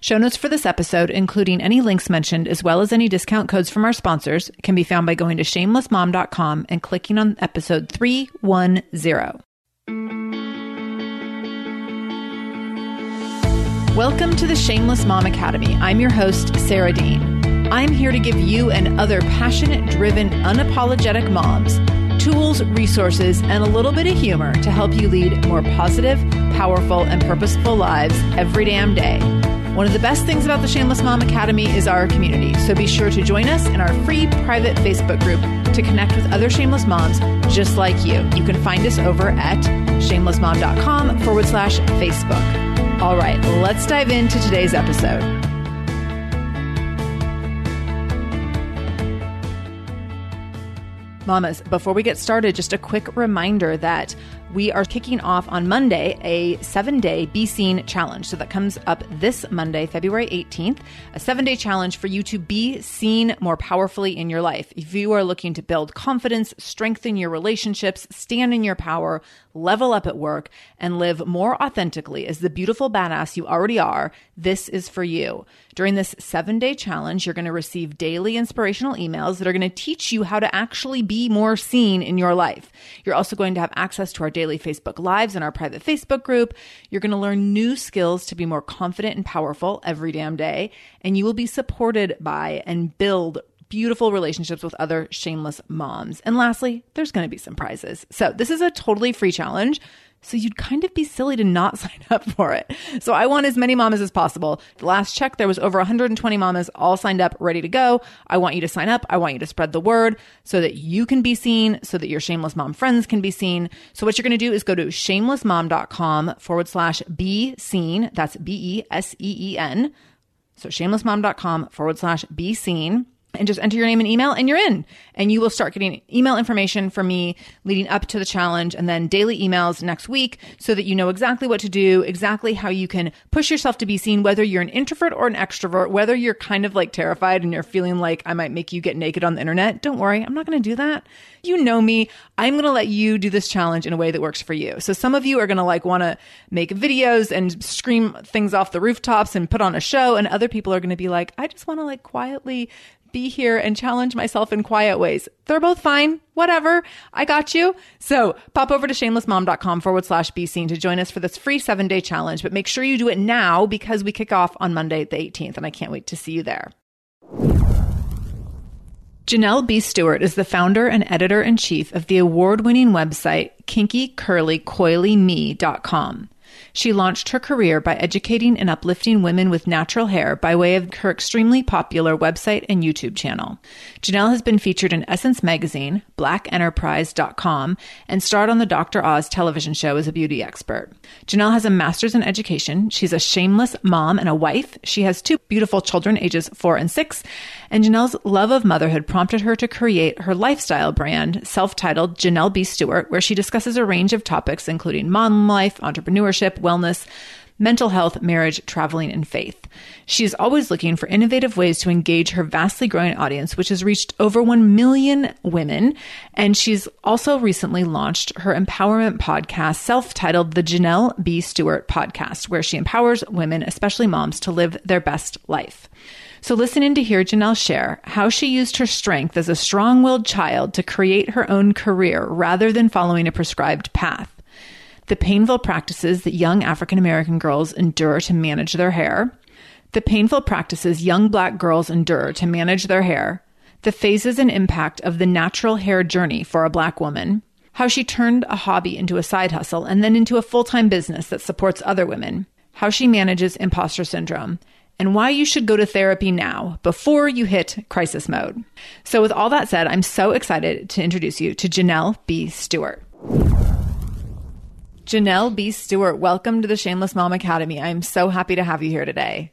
Show notes for this episode, including any links mentioned, as well as any discount codes from our sponsors, can be found by going to shamelessmom.com and clicking on episode 310. Welcome to the Shameless Mom Academy. I'm your host, Sarah Dean. I'm here to give you and other passionate, driven, unapologetic moms tools, resources, and a little bit of humor to help you lead more positive, powerful, and purposeful lives every damn day. One of the best things about the Shameless Mom Academy is our community, so be sure to join us in our free private Facebook group to connect with other shameless moms just like you. You can find us over at shamelessmom.com forward slash Facebook. All right, let's dive into today's episode. Mamas, before we get started, just a quick reminder that we are kicking off on Monday a seven day Be Seen challenge. So that comes up this Monday, February 18th, a seven day challenge for you to be seen more powerfully in your life. If you are looking to build confidence, strengthen your relationships, stand in your power, level up at work, and live more authentically as the beautiful badass you already are, this is for you. During this seven day challenge, you're going to receive daily inspirational emails that are going to teach you how to actually be more seen in your life. You're also going to have access to our daily Facebook Lives and our private Facebook group. You're going to learn new skills to be more confident and powerful every damn day. And you will be supported by and build beautiful relationships with other shameless moms. And lastly, there's going to be some prizes. So this is a totally free challenge. So you'd kind of be silly to not sign up for it. So I want as many mamas as possible. The last check, there was over 120 mamas all signed up, ready to go. I want you to sign up. I want you to spread the word so that you can be seen, so that your shameless mom friends can be seen. So what you're going to do is go to shamelessmom.com forward slash be seen. That's B E S E E N. So shamelessmom.com forward slash be seen and just enter your name and email and you're in. And you will start getting email information from me leading up to the challenge and then daily emails next week so that you know exactly what to do exactly how you can push yourself to be seen whether you're an introvert or an extrovert whether you're kind of like terrified and you're feeling like i might make you get naked on the internet. Don't worry i'm not going to do that. You know me i'm going to let you do this challenge in a way that works for you. So some of you are going to like want to make videos and scream things off the rooftops and put on a show and other people are going to be like i just want to like quietly be here and challenge myself in quiet ways. They're both fine. Whatever. I got you. So pop over to shamelessmom.com forward slash be seen to join us for this free seven day challenge. But make sure you do it now because we kick off on Monday, the 18th, and I can't wait to see you there. Jenell B. Stewart is the founder and editor in chief of the award winning website kinkycurlycoilyme.com. She launched her career by educating and uplifting women with natural hair by way of her extremely popular website and YouTube channel. Jenell has been featured in Essence Magazine, blackenterprise.com, and starred on the Dr. Oz television show as a beauty expert. Jenell has a master's in education. She's a shameless mom and a wife. She has two beautiful children, ages four and six. And Jenell's love of motherhood prompted her to create her lifestyle brand, self titled Jenell B. Stewart, where she discusses a range of topics, including mom life, entrepreneurship, wellness, mental health, marriage, traveling, and faith. She is always looking for innovative ways to engage her vastly growing audience, which has reached over 1 million women. And she's also recently launched her empowerment podcast, self titled The Jenell B. Stewart Podcast, where she empowers women, especially moms, to live their best life. So listen in to hear Jenell share how she used her strength as a strong willed child to create her own career rather than following a prescribed path the painful practices that young African American girls endure to manage their hair, the painful practices young black girls endure to manage their hair, the phases and impact of the natural hair journey for a black woman, how she turned a hobby into a side hustle and then into a full time business that supports other women, how she manages imposter syndrome, and why you should go to therapy now before you hit crisis mode. So, with all that said, I'm so excited to introduce you to Jenell B. Stewart. Jenell B. Stewart, welcome to the Shameless Mom Academy. I'm so happy to have you here today.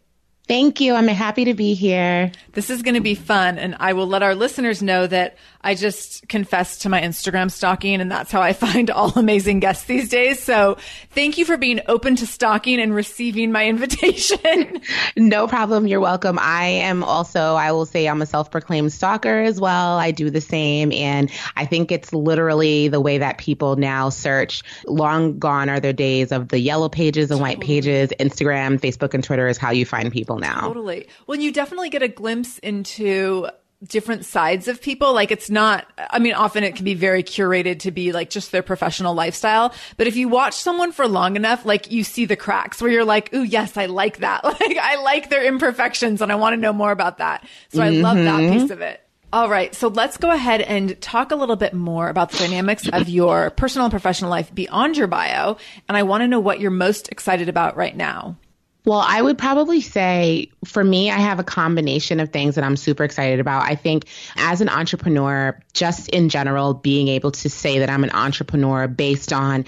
Thank you. I'm happy to be here. This is going to be fun. And I will let our listeners know that I just confessed to my Instagram stalking, and that's how I find all amazing guests these days. So thank you for being open to stalking and receiving my invitation. no problem. You're welcome. I am also, I will say, I'm a self proclaimed stalker as well. I do the same. And I think it's literally the way that people now search. Long gone are the days of the yellow pages and white pages. Instagram, Facebook, and Twitter is how you find people now. Totally. Well, you definitely get a glimpse into different sides of people. Like it's not, I mean, often it can be very curated to be like just their professional lifestyle. But if you watch someone for long enough, like you see the cracks where you're like, ooh, yes, I like that. Like I like their imperfections and I want to know more about that. So mm-hmm. I love that mm-hmm. piece of it. All right. So let's go ahead and talk a little bit more about the dynamics of your personal and professional life beyond your bio. And I want to know what you're most excited about right now. Well, I would probably say for me, I have a combination of things that I'm super excited about. I think as an entrepreneur, just in general, being able to say that I'm an entrepreneur based on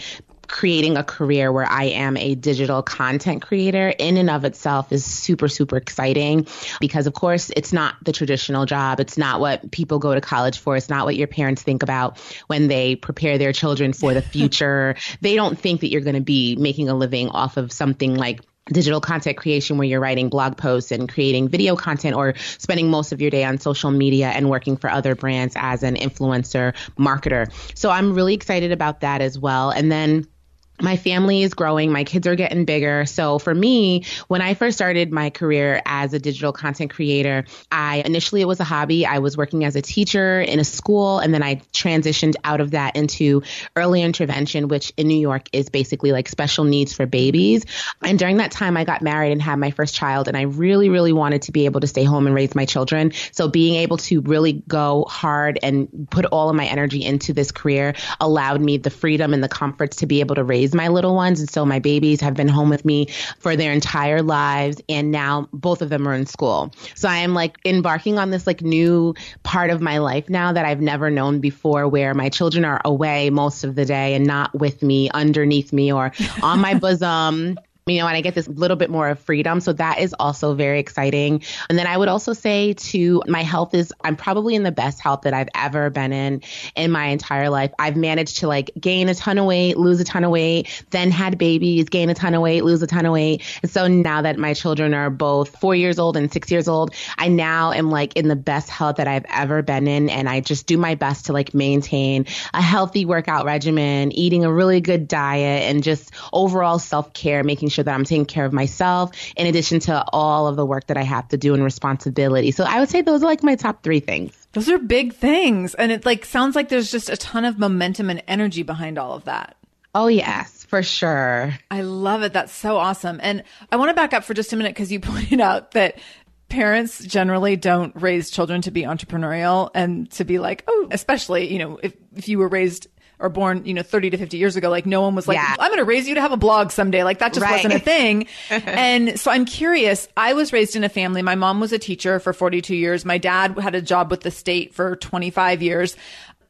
creating a career where I am a digital content creator in and of itself is super, super exciting because, of course, it's not the traditional job. It's not what people go to college for. It's not what your parents think about when they prepare their children for the future. they don't think that you're going to be making a living off of something like digital content creation where you're writing blog posts and creating video content or spending most of your day on social media and working for other brands as an influencer marketer. So I'm really excited about that as well. And then my family is growing, my kids are getting bigger. So for me, when I first started my career as a digital content creator, I initially it was a hobby. I was working as a teacher in a school and then I transitioned out of that into early intervention, which in New York is basically like special needs for babies. And during that time I got married and had my first child and I really really wanted to be able to stay home and raise my children. So being able to really go hard and put all of my energy into this career allowed me the freedom and the comforts to be able to raise raise my little ones. And so my babies have been home with me for their entire lives. And now both of them are in school. So I am like embarking on this like new part of my life now that I've never known before where my children are away most of the day and not with me, underneath me, or on my bosom you know, and I get this little bit more of freedom. So that is also very exciting. And then I would also say to my health is I'm probably in the best health that I've ever been in in my entire life. I've managed to like gain a ton of weight, lose a ton of weight, then had babies, gain a ton of weight, lose a ton of weight. And so now that my children are both four years old and six years old, I now am like in the best health that I've ever been in. And I just do my best to like maintain a healthy workout regimen, eating a really good diet, and just overall self care, making sure sure that I'm taking care of myself in addition to all of the work that I have to do and responsibility. So I would say those are like my top three things. Those are big things. And it like sounds like there's just a ton of momentum and energy behind all of that. Oh, yes, for sure. I love it. That's so awesome. And I want to back up for just a minute because you pointed out that parents generally don't raise children to be entrepreneurial and to be like, oh, especially, you know, if, if you were raised or born, you know, 30 to 50 years ago. Like no one was like, yeah. I'm going to raise you to have a blog someday. Like that just right. wasn't a thing. and so I'm curious. I was raised in a family. My mom was a teacher for 42 years. My dad had a job with the state for 25 years.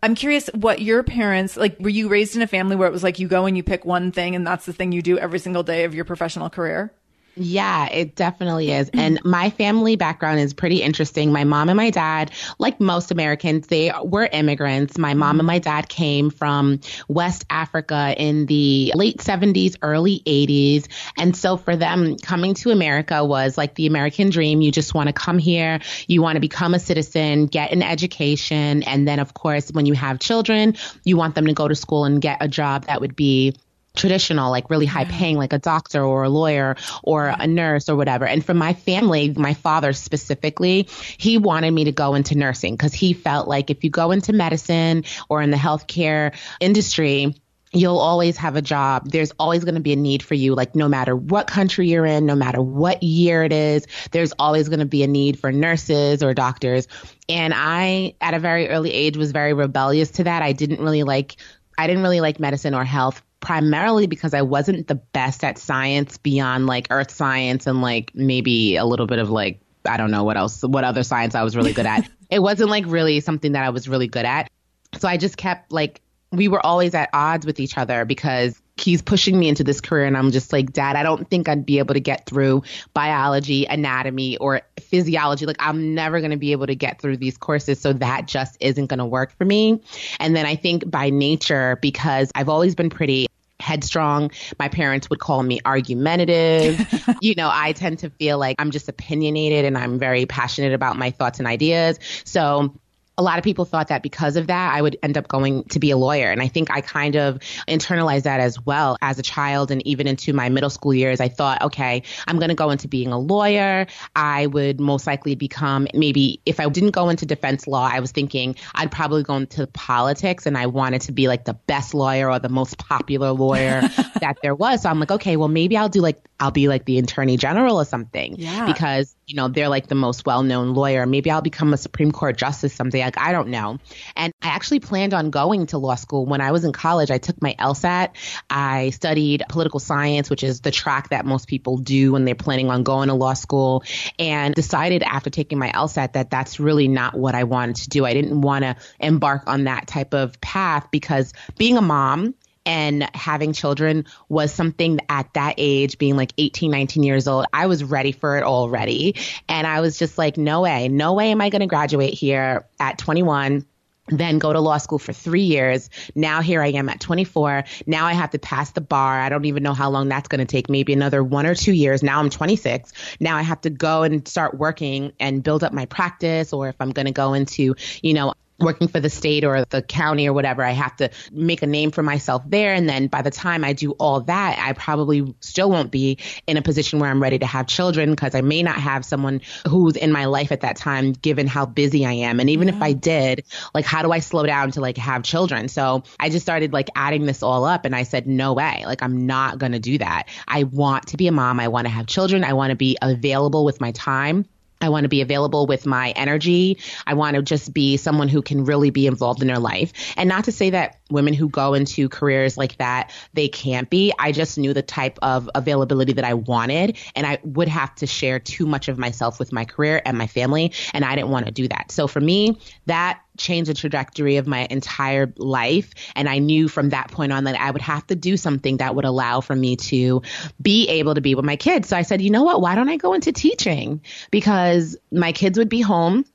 I'm curious what your parents like were you raised in a family where it was like you go and you pick one thing and that's the thing you do every single day of your professional career? Yeah, it definitely is. And my family background is pretty interesting. My mom and my dad, like most Americans, they were immigrants. My mom and mm-hmm. my dad came from West Africa in the late 70s, early 80s. And so for them, coming to America was like the American dream. You just want to come here, you want to become a citizen, get an education. And then, of course, when you have children, you want them to go to school and get a job that would be traditional, like really high paying, like a doctor or a lawyer or a nurse or whatever. And for my family, my father specifically, he wanted me to go into nursing because he felt like if you go into medicine or in the healthcare industry, you'll always have a job. There's always going to be a need for you, like no matter what country you're in, no matter what year it is, there's always going to be a need for nurses or doctors. And I, at a very early age, was very rebellious to that. I didn't really like I didn't really like medicine or health primarily because I wasn't the best at science beyond like earth science and like maybe a little bit of like I don't know what else what other science I was really good at. it wasn't like really something that I was really good at. So I just kept like we were always at odds with each other because he's pushing me into this career and I'm just like, Dad, I don't think I'd be able to get through biology, anatomy, or physiology. Like, I'm never going to be able to get through these courses. So that just isn't going to work for me. And then I think by nature, because I've always been pretty headstrong. My parents would call me argumentative. you know, I tend to feel like I'm just opinionated and I'm very passionate about my thoughts and ideas. So a lot of people thought that because of that, I would end up going to be a lawyer. And I think I kind of internalized that as well as a child and even into my middle school years. I thought, okay, I'm going to go into being a lawyer. I would most likely become maybe if I didn't go into defense law, I was thinking I'd probably go into politics and I wanted to be like the best lawyer or the most popular lawyer that there was. So I'm like, okay, well, maybe I'll do like, I'll be like the attorney general or something yeah. because, you know, they're like the most well known lawyer. Maybe I'll become a Supreme Court justice someday. Like, I don't know. And I actually planned on going to law school when I was in college. I took my LSAT. I studied political science, which is the track that most people do when they're planning on going to law school, and decided after taking my LSAT that that's really not what I wanted to do. I didn't want to embark on that type of path because being a mom, and having children was something at that age, being like 18, 19 years old, I was ready for it already. And I was just like, no way, no way am I going to graduate here at 21 then go to law school for three years. Now here I am at 24. Now I have to pass the bar. I don't even know how long that's going to take. Maybe another one or two years. Now I'm 26. Now I have to go and start working and build up my practice. Or if I'm going to go into, you know, working for the state or the county or whatever, I have to make a name for myself there. And then by the time I do all that, I probably still won't be in a position where I'm ready to have children because I may not have someone who's in my life at that time, given how busy I am. And even yeah. if I did, like, how do I slow down to like have children? So I just started like adding this all up and I said, no way. Like, I'm not going to do that. I want to be a mom. I want to have children. I want to be available with my time. I want to be available with my energy. I want to just be someone who can really be involved in their life. And not to say that women who go into careers like that, they can't be. I just knew the type of availability that I wanted. And I would have to share too much of myself with my career and my family. And I didn't want to do that. So for me, that changed the trajectory of my entire life. And I knew from that point on that I would have to do something that would allow for me to be able to be with my kids. So I said, you know what? Why don't I go into teaching? Because my kids would be home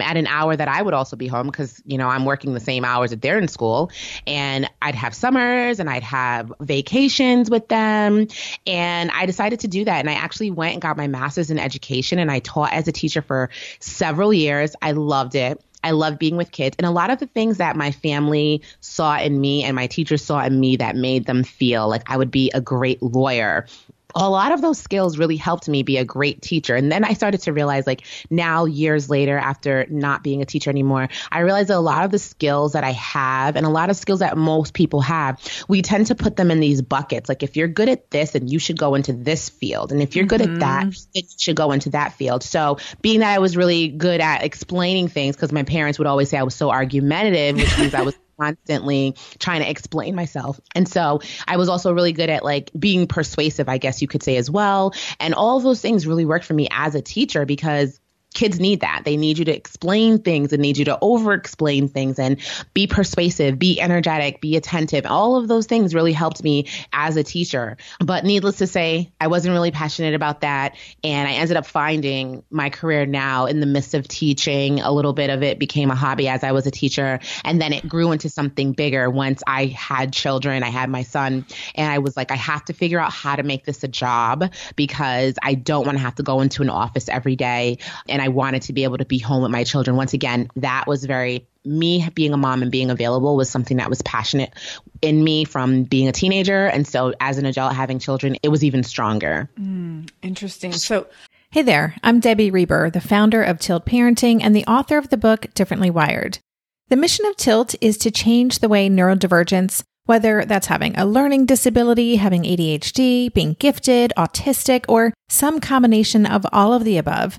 at an hour that I would also be home because, you know, I'm working the same hours that they're in school. And I'd have summers and I'd have vacations with them. And I decided to do that. And I actually went and got my master's in education and I taught as a teacher for several years. I loved it. I love being with kids. And a lot of the things that my family saw in me and my teachers saw in me that made them feel like I would be a great lawyer a lot of those skills really helped me be a great teacher. And then I started to realize, like, now, years later, after not being a teacher anymore, I realized that a lot of the skills that I have and a lot of skills that most people have, we tend to put them in these buckets. Like, if you're good at this, then you should go into this field. And if you're good mm-hmm. at that, mm-hmm. then you should go into that field. So, being that I was really good at explaining things, because my parents would always say I was so argumentative, which means I was constantly trying to explain myself. And so I was also really good at like being persuasive, I guess you could say as well. And all those things really worked for me as a teacher because kids need that. They need you to explain things and need you to over explain things and be persuasive, be energetic, be attentive. All of those things really helped me as a teacher. But needless to say, I wasn't really passionate about that. And I ended up finding my career now in the midst of teaching. A little bit of it became a hobby as I was a teacher. And then it grew into something bigger once I had children. I had my son. And I was like, I have to figure out how to make this a job because I don't want to have to go into an office every day. And I wanted to be able to be home with my children. Once again, that was very me being a mom and being available was something that was passionate in me from being a teenager. And so as an adult having children, it was even stronger. Mm, interesting. So Hey there, I'm Debbie Reber, the founder of Tilt Parenting and the author of the book Differently Wired. The mission of Tilt is to change the way neurodivergence, whether that's having a learning disability, having ADHD, being gifted, autistic, or some combination of all of the above,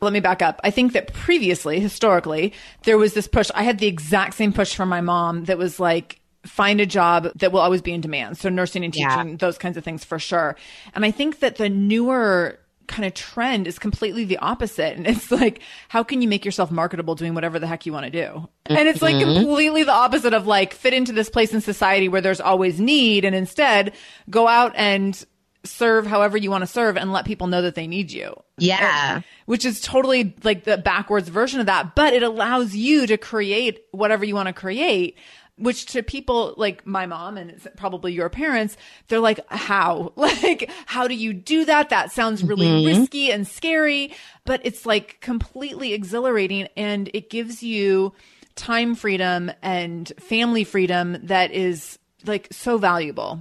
Let me back up. I think that previously, historically, there was this push. I had the exact same push from my mom that was like, find a job that will always be in demand. So nursing and teaching, yeah. those kinds of things for sure. And I think that the newer kind of trend is completely the opposite. And it's like, how can you make yourself marketable doing whatever the heck you want to do? And it's like mm-hmm. completely the opposite of like fit into this place in society where there's always need and instead go out and serve however you want to serve and let people know that they need you. Yeah. And, which is totally like the backwards version of that, but it allows you to create whatever you want to create. Which to people like my mom and probably your parents, they're like, how? Like, how do you do that? That sounds really mm-hmm. risky and scary, but it's like completely exhilarating and it gives you time freedom and family freedom that is like so valuable.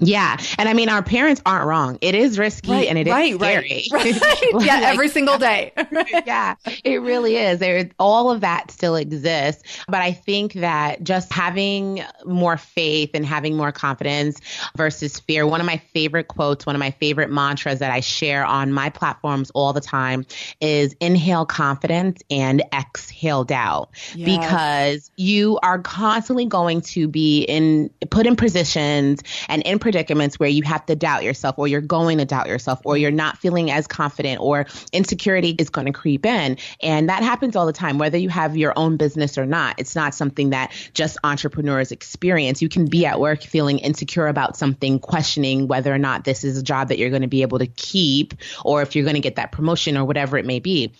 Yeah. And I mean, our parents aren't wrong. It is risky right, and it is right, scary. Right, right. like, yeah, every single day. yeah, it really is. There, all of that still exists. But I think that just having more faith and having more confidence versus fear, one of my favorite quotes, one of my favorite mantras that I share on my platforms all the time is inhale confidence and exhale doubt. Yes. Because you are constantly going to be in, put in positions and in predicaments where you have to doubt yourself or you're going to doubt yourself or you're not feeling as confident or insecurity is going to creep in. And that happens all the time, whether you have your own business or not. It's not something that just entrepreneurs experience. You can be at work feeling insecure about something, questioning whether or not this is a job that you're going to be able to keep or if you're going to get that promotion or whatever it may be.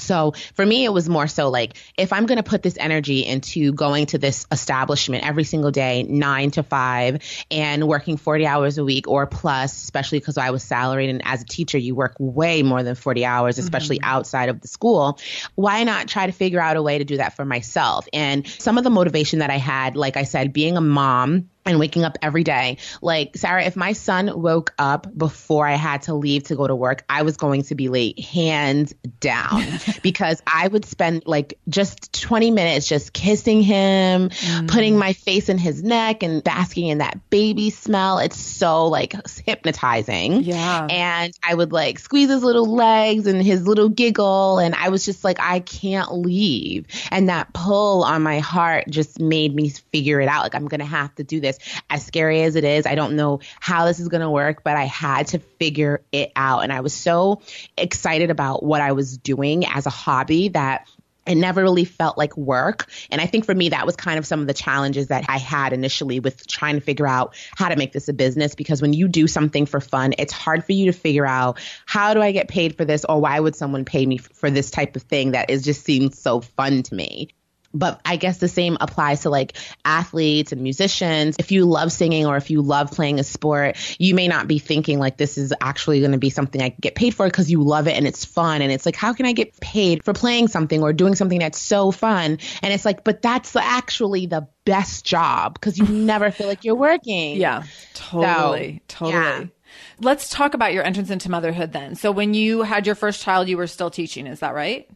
So for me, it was more so like if I'm going to put this energy into going to this establishment every single day, nine to five, and working 40 hours a week or plus, especially because I was salaried. And as a teacher, you work way more than 40 hours, especially mm-hmm. outside of the school. Why not try to figure out a way to do that for myself? And some of the motivation that I had, like I said, being a mom, and waking up every day. Like, Sarah, if my son woke up before I had to leave to go to work, I was going to be late, hands down, because I would spend like just 20 minutes just kissing him, mm. putting my face in his neck and basking in that baby smell. It's so like hypnotizing. Yeah. And I would like squeeze his little legs and his little giggle. And I was just like, I can't leave. And that pull on my heart just made me figure it out. Like, I'm going to have to do this this. As scary as it is, I don't know how this is going to work, but I had to figure it out. And I was so excited about what I was doing as a hobby that it never really felt like work. And I think for me, that was kind of some of the challenges that I had initially with trying to figure out how to make this a business. Because when you do something for fun, it's hard for you to figure out how do I get paid for this or why would someone pay me for this type of thing that is just seems so fun to me but I guess the same applies to like athletes and musicians. If you love singing or if you love playing a sport, you may not be thinking like this is actually going to be something I get paid for because you love it and it's fun. And it's like, how can I get paid for playing something or doing something that's so fun? And it's like, but that's actually the best job because you never feel like you're working. Yeah, totally. So, totally. Yeah. Let's talk about your entrance into motherhood then. So when you had your first child, you were still teaching, is that right?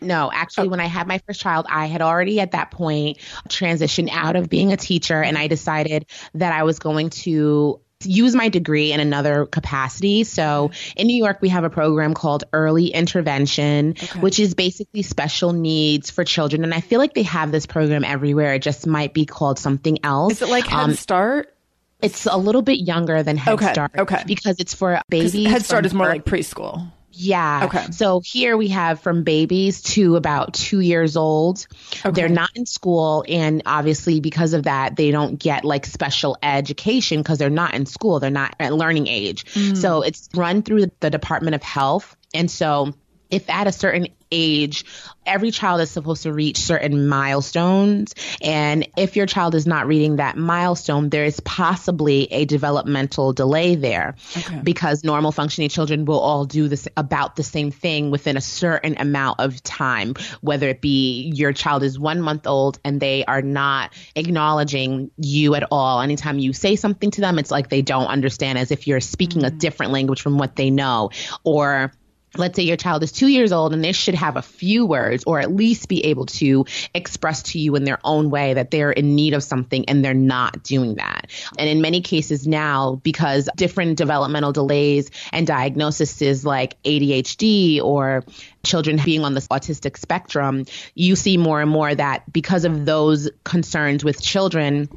No, actually, when I had my first child, I had already at that point transitioned out of being a teacher, and I decided that I was going to use my degree in another capacity. So in New York, we have a program called Early Intervention, okay. which is basically special needs for children. And I feel like they have this program everywhere. It just might be called something else. Is it like Head um, Start? It's a little bit younger than Head okay. Start. Okay. Because it's for babies. Head Start is more like preschool. Yeah. Okay. So here we have from babies to about two years old. Okay. They're not in school. And obviously, because of that, they don't get like special education because they're not in school. They're not at learning age. Mm. So it's run through the Department of Health. And so if at a certain age, every child is supposed to reach certain milestones. And if your child is not reading that milestone, there is possibly a developmental delay there okay. because normal functioning children will all do this about the same thing within a certain amount of time, whether it be your child is one month old and they are not acknowledging you at all. Anytime you say something to them, it's like they don't understand as if you're speaking mm-hmm. a different language from what they know. Or let's say your child is two years old and they should have a few words or at least be able to express to you in their own way that they're in need of something and they're not doing that. And in many cases now, because different developmental delays and diagnoses like ADHD or children being on the autistic spectrum, you see more and more that because of those concerns with children,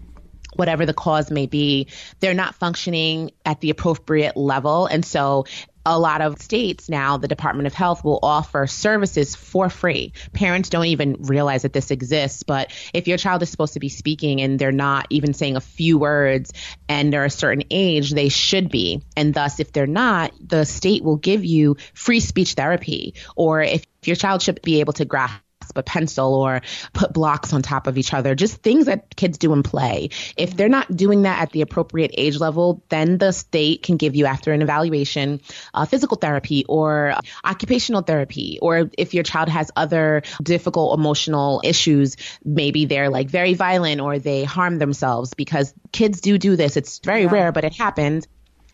whatever the cause may be, they're not functioning at the appropriate level. And so a lot of states now, the Department of Health will offer services for free. Parents don't even realize that this exists, but if your child is supposed to be speaking and they're not even saying a few words and they're a certain age, they should be. And thus, if they're not, the state will give you free speech therapy. Or if your child should be able to grasp a pencil or put blocks on top of each other, just things that kids do in play. If they're not doing that at the appropriate age level, then the state can give you, after an evaluation, uh, physical therapy or occupational therapy. Or if your child has other difficult emotional issues, maybe they're like very violent or they harm themselves because kids do do this. It's very yeah. rare, but it happens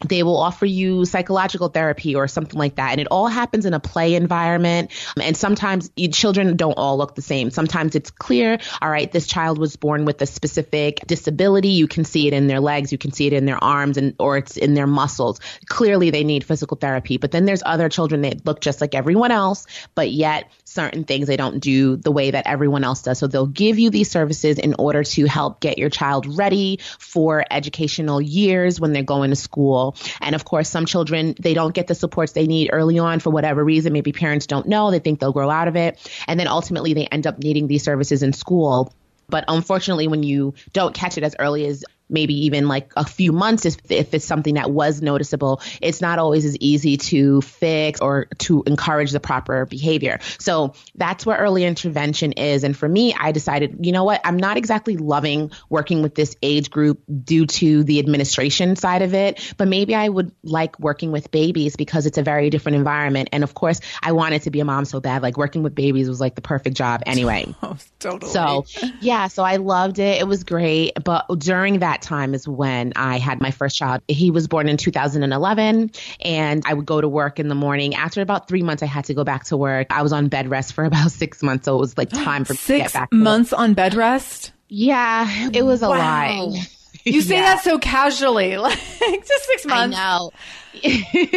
they will offer you psychological therapy or something like that. And it all happens in a play environment. And sometimes children don't all look the same. Sometimes it's clear, all right, this child was born with a specific disability. You can see it in their legs, you can see it in their arms and or it's in their muscles. Clearly they need physical therapy. But then there's other children that look just like everyone else, but yet certain things they don't do the way that everyone else does. So they'll give you these services in order to help get your child ready for educational years when they're going to school. And of course, some children, they don't get the supports they need early on for whatever reason. Maybe parents don't know, they think they'll grow out of it. And then ultimately they end up needing these services in school. But unfortunately, when you don't catch it as early as maybe even like a few months if, if it's something that was noticeable, it's not always as easy to fix or to encourage the proper behavior. So that's where early intervention is. And for me, I decided, you know what, I'm not exactly loving working with this age group due to the administration side of it, but maybe I would like working with babies because it's a very different environment. And of course, I wanted to be a mom so bad. Like working with babies was like the perfect job anyway. Oh, totally. So, yeah, so I loved it. It was great. But during that time is when I had my first child. He was born in 2011, and I would go to work in the morning. After about three months, I had to go back to work. I was on bed rest for about six months, so it was like time for me to Six get back. to work. months on bed rest? Yeah, it was a Wow. lot. You say Yeah. that so casually, like just six I months. know.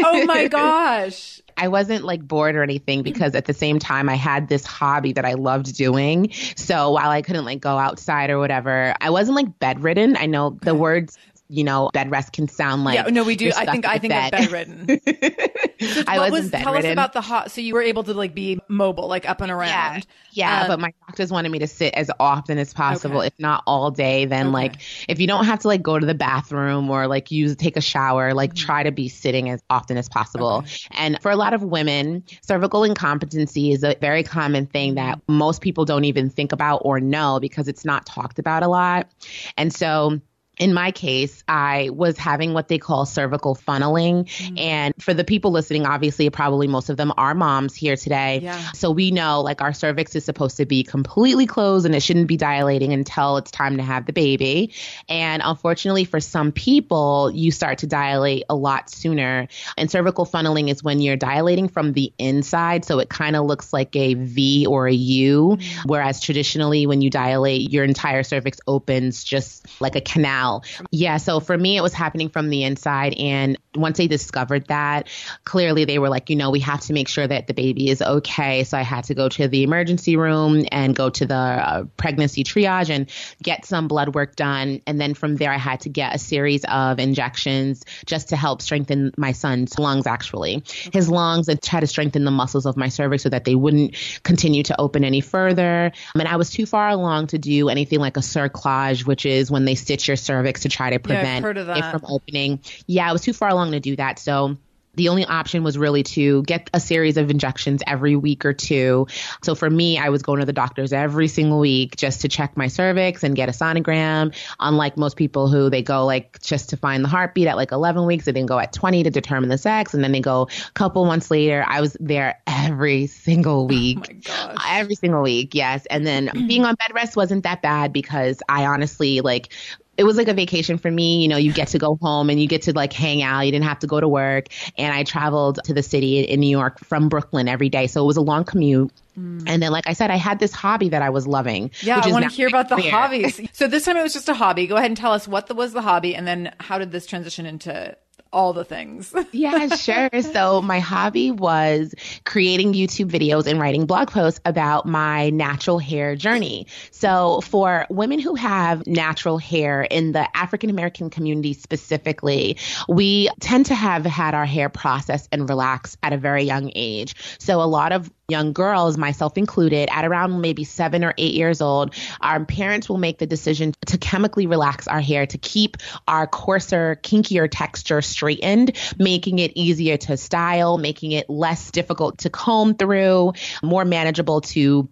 Oh my gosh. I wasn't like bored or anything because at the same time I had this hobby that I loved doing. So while I couldn't like go outside or whatever, I wasn't like bedridden. I know the words, you know, bed rest can sound like yeah, no, we do. I think in I think of bed. bedridden. I What wasn't Tell us about the hot. So you were able to like be mobile, like up and around. Yeah, Um, but my doctors wanted me to sit as often as possible, Okay. if not all day. Then, Okay. like, if you don't have to like go to the bathroom or like use take a shower, like Mm-hmm. try to be sitting as often as possible. And for a lot of women, cervical incompetency is a very common thing that Mm-hmm. most people don't even think about or know because it's not talked about a lot. And so in my case, I was having what they call cervical funneling. Mm. And for the people listening, obviously, probably most of them are moms here today. Yeah. So we know like our cervix is supposed to be completely closed and it shouldn't be dilating until it's time to have the baby. And unfortunately, for some people, you start to dilate a lot sooner. And cervical funneling is when you're dilating from the inside. So it kind of looks like a V or a U. Whereas traditionally, when you dilate, your entire cervix opens just like a canal. Yeah. So for me, it was happening from the inside. And once they discovered that, clearly they were like, you know, we have to make sure that the baby is okay. So I had to go to the emergency room and go to the uh, pregnancy triage and get some blood work done. And then from there, I had to get a series of injections just to help strengthen my son's lungs, actually, his lungs, and try to strengthen the muscles of my cervix so that they wouldn't continue to open any further. And I was too far along to do anything like a cerclage, which is when they stitch your cervix to try to prevent of it from opening. Yeah, I was too far along to do that. So the only option was really to get a series of injections every week or two. So for me, I was going to the doctors every single week just to check my cervix and get a sonogram. Unlike most people who they go like just to find the heartbeat at like 11 weeks, and then go at 20 to determine the sex, and then they go a couple months later. I was there every single oh week. Oh. Every single week, yes. And then being on bed rest wasn't that bad because I honestly like it was like a vacation for me. You know, you get to go home and you get to like hang out. You didn't have to go to work. And I traveled to the city in New York from Brooklyn every day. So it was a long commute. Mm. And then, like I said, I had this hobby that I was loving. Yeah, which I want to hear about the hobbies. So this time it was just a hobby. Go ahead and tell us what the, was the hobby, and then how did this transition into all the things? yeah, sure. So my hobby was creating YouTube videos and writing blog posts about my natural hair journey. So for women who have natural hair in the African American community specifically, we tend to have had our hair processed and relaxed at a very young age. So a lot of young girls, myself included, at around maybe seven or eight years old, our parents will make the decision to chemically relax our hair to keep our coarser, kinkier texture straightened, making it easier to style, making it less difficult to comb through, more manageable to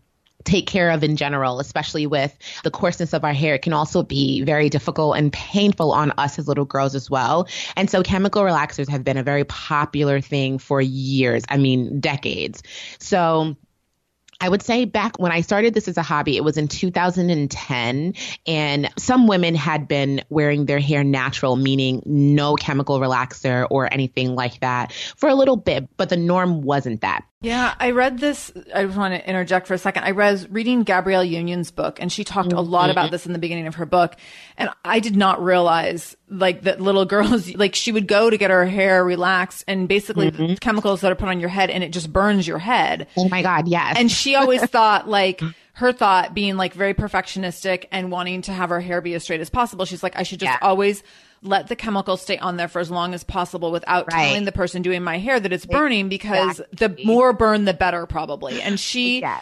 take care of in general, especially with the coarseness of our hair. It can also be very difficult and painful on us as little girls as well. And so chemical relaxers have been a very popular thing for years. I mean, decades. So I would say back when I started this as a hobby, it was in 2010. And some women had been wearing their hair natural, meaning no chemical relaxer or anything like that for a little bit, but the norm wasn't that. Yeah, I read this. I just want to interject for a second. I was reading Gabrielle Union's book, and she talked a lot about mm-hmm. this in the beginning of her book. And I did not realize, like, that little girls, like, she would go to get her hair relaxed, and basically the mm-hmm. chemicals that are put on your head, and it just burns your head. Oh my God, yes. And she always thought, like, her thought being like very perfectionistic and wanting to have her hair be as straight as possible. She's like, I should just Yeah. always let the chemicals stay on there for as long as possible without Right. telling the person doing my hair that it's burning because Exactly. the more burn, the better, probably. And she, Yeah.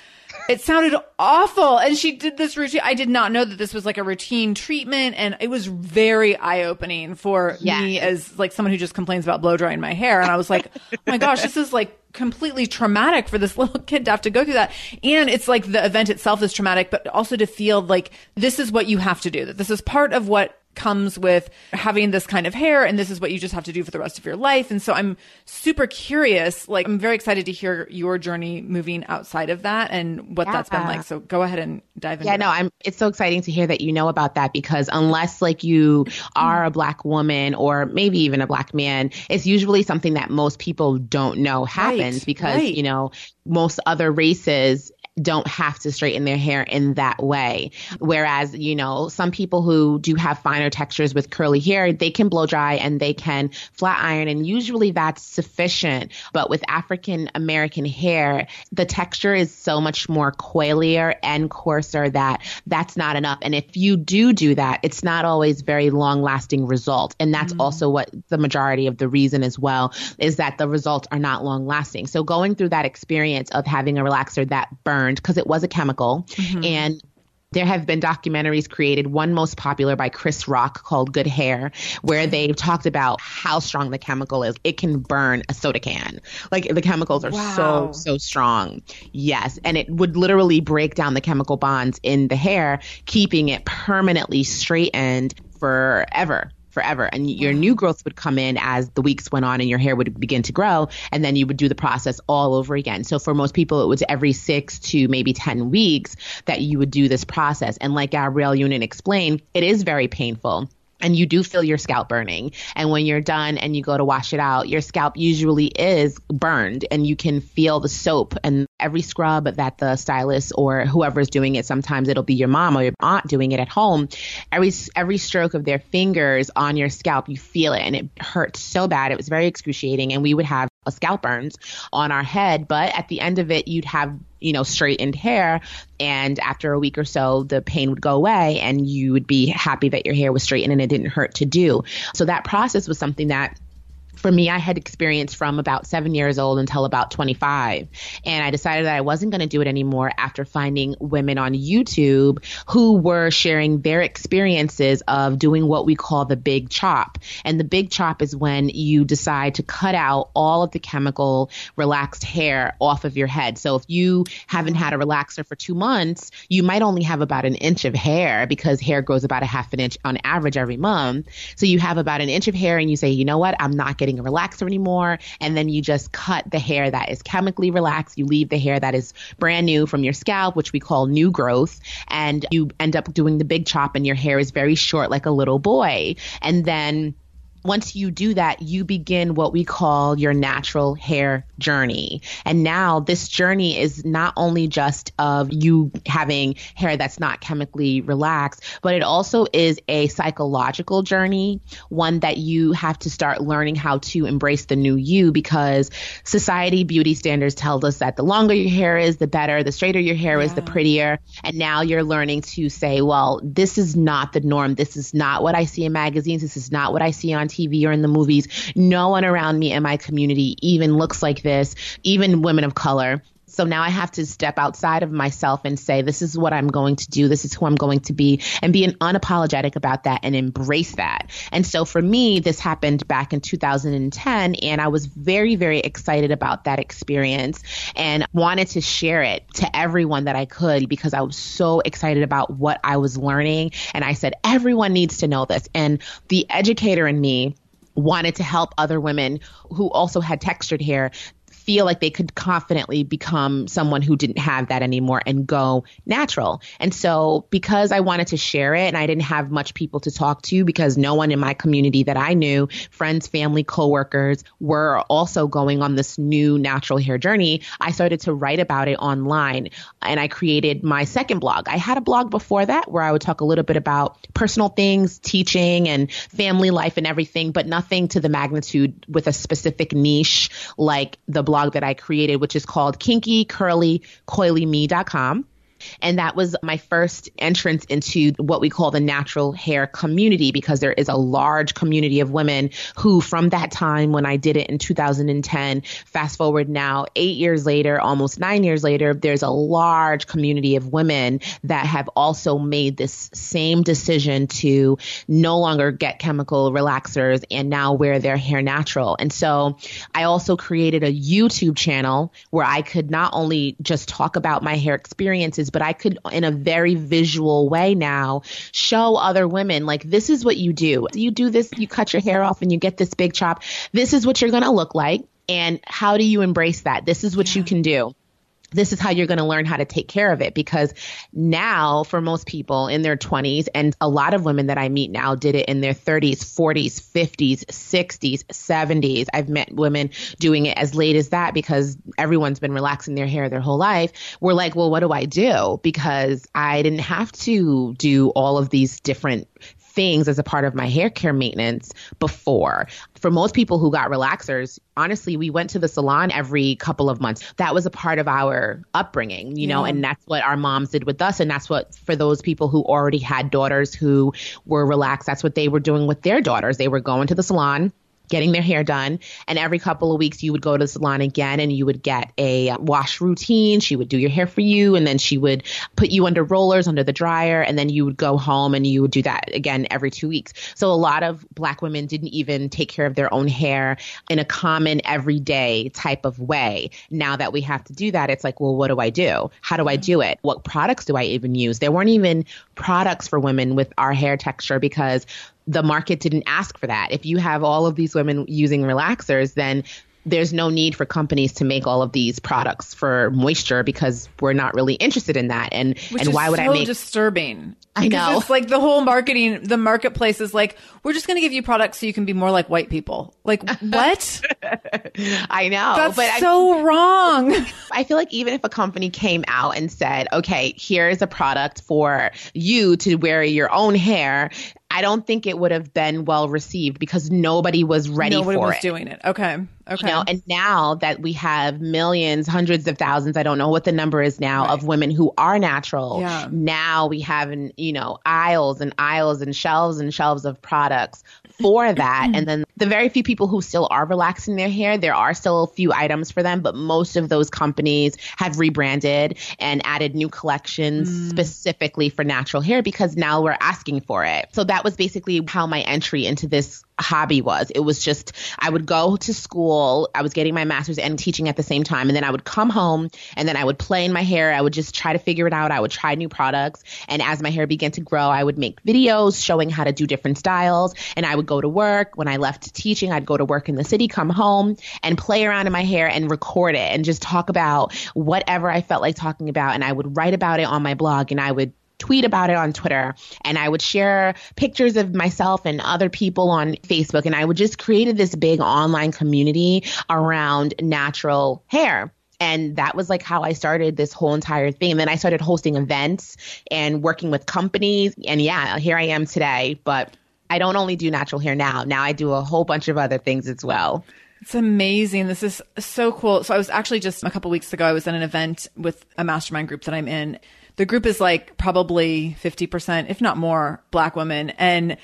It sounded awful. And she did this routine. I did not know that this was like a routine treatment. And it was very eye opening for Yes. me as like someone who just complains about blow drying my hair. And I was like, oh my gosh, this is like completely traumatic for this little kid to have to go through that. And it's like the event itself is traumatic, but also to feel like this is what you have to do, that this is part of what comes with having this kind of hair and this is what you just have to do for the rest of your life. And so I'm super curious. Like I'm very excited to hear your journey moving outside of that and what that's been like. So go ahead and dive into Yeah, that. no, I'm it's so exciting to hear that you know about that because unless like you are a black woman or maybe even a black man, it's usually something that most people don't know happens Right, because, right. you know, most other races don't have to straighten their hair in that way. Whereas, you know, some people who do have finer textures with curly hair, they can blow dry and they can flat iron and usually that's sufficient. But with African American hair, the texture is so much more coilier and coarser that that's not enough. And if you do do that, it's not always very long lasting result. And that's mm-hmm. also what the majority of the reason as well is that the results are not long lasting. So going through that experience of having a relaxer that burned because it was a chemical mm-hmm. and there have been documentaries created, one most popular by Chris Rock called Good Hair, where they've talked about how strong the chemical is. It can burn a soda can. Like the chemicals are Wow. so, so strong. Yes. And it would literally break down the chemical bonds in the hair, keeping it permanently straightened forever. Forever. And your new growth would come in as the weeks went on and your hair would begin to grow. And then you would do the process all over again. So for most people, it was every six to maybe 10 weeks that you would do this process. And like Gabrielle Union explained, it is very painful and you do feel your scalp burning. And when you're done and you go to wash it out, your scalp usually is burned and you can feel the soap and every scrub that the stylist or whoever's doing it, sometimes it'll be your mom or your aunt doing it at home. Every, every stroke of their fingers on your scalp, you feel it and it hurts so bad. It was very excruciating. And we would have a scalp burns on our head, but at the end of it, you'd have you know, straightened hair. And after a week or so, the pain would go away and you would be happy that your hair was straightened and it didn't hurt to do. So that process was something that for me, I had experienced from about seven years old until about 25. And I decided that I wasn't going to do it anymore after finding women on YouTube who were sharing their experiences of doing what we call the big chop. And the big chop is when you decide to cut out all of the chemical relaxed hair off of your head. So if you haven't had a relaxer for two months, you might only have about an inch of hair because hair grows about a half an inch on average every month. So you have about an inch of hair and you say, you know what, I'm not getting a relaxer anymore. And then you just cut the hair that is chemically relaxed. You leave the hair that is brand new from your scalp, which we call new growth. And you end up doing the big chop and your hair is very short like a little boy. And then once you do that, you begin what we call your natural hair journey. And now this journey is not only just of you having hair that's not chemically relaxed, but it also is a psychological journey, one that you have to start learning how to embrace the new you because society beauty standards tells us that the longer your hair is, the better, the straighter your hair is, the prettier. And now you're learning to say, well, this is not the norm. This is not what I see in magazines. This is not what I see on TV or in the movies. No one around me in my community even looks like this, even women of color. So now I have to step outside of myself and say, this is what I'm going to do. This is who I'm going to be and be an unapologetic about that and embrace that. And so for me, this happened back in 2010 and I was very, very excited about that experience and wanted to share it to everyone that I could because I was so excited about what I was learning. And I said, everyone needs to know this. And the educator in me wanted to help other women who also had textured hair feel like they could confidently become someone who didn't have that anymore and go natural. And so because I wanted to share it and I didn't have much people to talk to because no one in my community that I knew, friends, family, coworkers were also going on this new natural hair journey, I started to write about it online and I created my second blog. I had a blog before that where I would talk a little bit about personal things, teaching and family life and everything, but nothing to the magnitude with a specific niche like the blog that I created, which is called kinky curly coily me.com. And that was my first entrance into what we call the natural hair community because there is a large community of women who, from that time when I did it in 2010, fast forward now, eight years later, almost nine years later, there's a large community of women that have also made this same decision to no longer get chemical relaxers and now wear their hair natural. And so I also created a YouTube channel where I could not only just talk about my hair experiences, but I could, in a very visual way now, show other women like, this is what you do. You do this, you cut your hair off and you get this big chop. This is what you're going to look like. And how do you embrace that? This is what yeah. you can do this is how you're going to learn how to take care of it because now for most people in their 20s and a lot of women that I meet now did it in their 30s, 40s, 50s, 60s, 70s. I've met women doing it as late as that because everyone's been relaxing their hair their whole life. We're like, well, what do I do? Because I didn't have to do all of these different things as a part of my hair care maintenance before. For most people who got relaxers, honestly, we went to the salon every couple of months. That was a part of our upbringing, you know, and that's what our moms did with us. And that's what, for those people who already had daughters who were relaxed, that's what they were doing with their daughters. They were going to the salon getting their hair done. And every couple of weeks, you would go to the salon again and you would get a wash routine. She would do your hair for you. And then she would put you under rollers, under the dryer. And then you would go home and you would do that again every two weeks. So a lot of black women didn't even take care of their own hair in a common everyday type of way. Now that we have to do that, it's like, well, what do I do? How do I do it? What products do I even use? There weren't even products for women with our hair texture because the market didn't ask for that. If you have all of these women using relaxers, then there's no need for companies to make all of these products for moisture because we're not really interested in that. And Which and why would so I make disturbing? I know. It's like the whole marketing, the marketplace is like, we're just going to give you products so you can be more like white people. Like what? I know. That's but so I, wrong. I feel like even if a company came out and said, okay, here's a product for you to wear your own hair, I don't think it would have been well received because nobody was ready nobody for was it. doing it. Okay. Okay. You know, and now that we have millions, hundreds of thousands, I don't know what the number is now right. of women who are natural. Yeah. Now we have, you know, aisles and aisles and shelves and shelves of products for that. and then the very few people who still are relaxing their hair, there are still a few items for them, but most of those companies have rebranded and added new collections mm. specifically for natural hair because now we're asking for it. So that was basically how my entry into this hobby was. It was just, I would go to school, I was getting my master's and teaching at the same time. And then I would come home and then I would play in my hair. I would just try to figure it out. I would try new products. And as my hair began to grow, I would make videos showing how to do different styles. And I would go to work. When I left teaching, I'd go to work in the city, come home and play around in my hair and record it and just talk about whatever I felt like talking about. And I would write about it on my blog and I would tweet about it on Twitter and I would share pictures of myself and other people on Facebook and I would just created this big online community around natural hair. And that was like how I started this whole entire thing. And then I started hosting events and working with companies. And yeah, here I am today. But I don't only do natural hair now. Now I do a whole bunch of other things as well. It's amazing. This is so cool. So I was actually just a couple weeks ago, I was at an event with a mastermind group that I'm in the group is like probably 50%, if not more, black women. And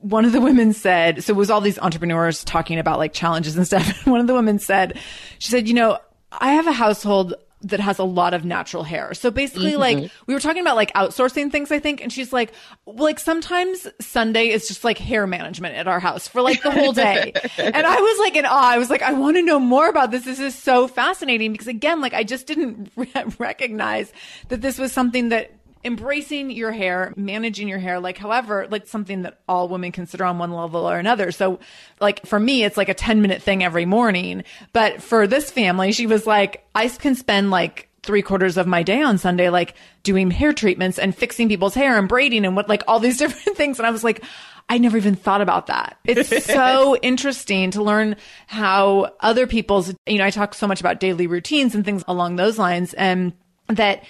one of the women said, so it was all these entrepreneurs talking about like challenges and stuff. one of the women said, she said, you know, I have a household that has a lot of natural hair. So basically, mm-hmm. like we were talking about like outsourcing things, I think, and she's like, well, like sometimes Sunday is just like hair management at our house for like the whole day. and I was like in awe. I was like, I want to know more about this. This is so fascinating because again, like I just didn't re- recognize that this was something that embracing your hair, managing your hair, like however, like something that all women consider on one level or another. So like for me, it's like a 10 minute thing every morning. But for this family, she was like, I can spend like three quarters of my day on Sunday, like doing hair treatments and fixing people's hair and braiding and what, like all these different things. And I was like, I never even thought about that. It's so interesting to learn how other people's, you know, I talk so much about daily routines and things along those lines and that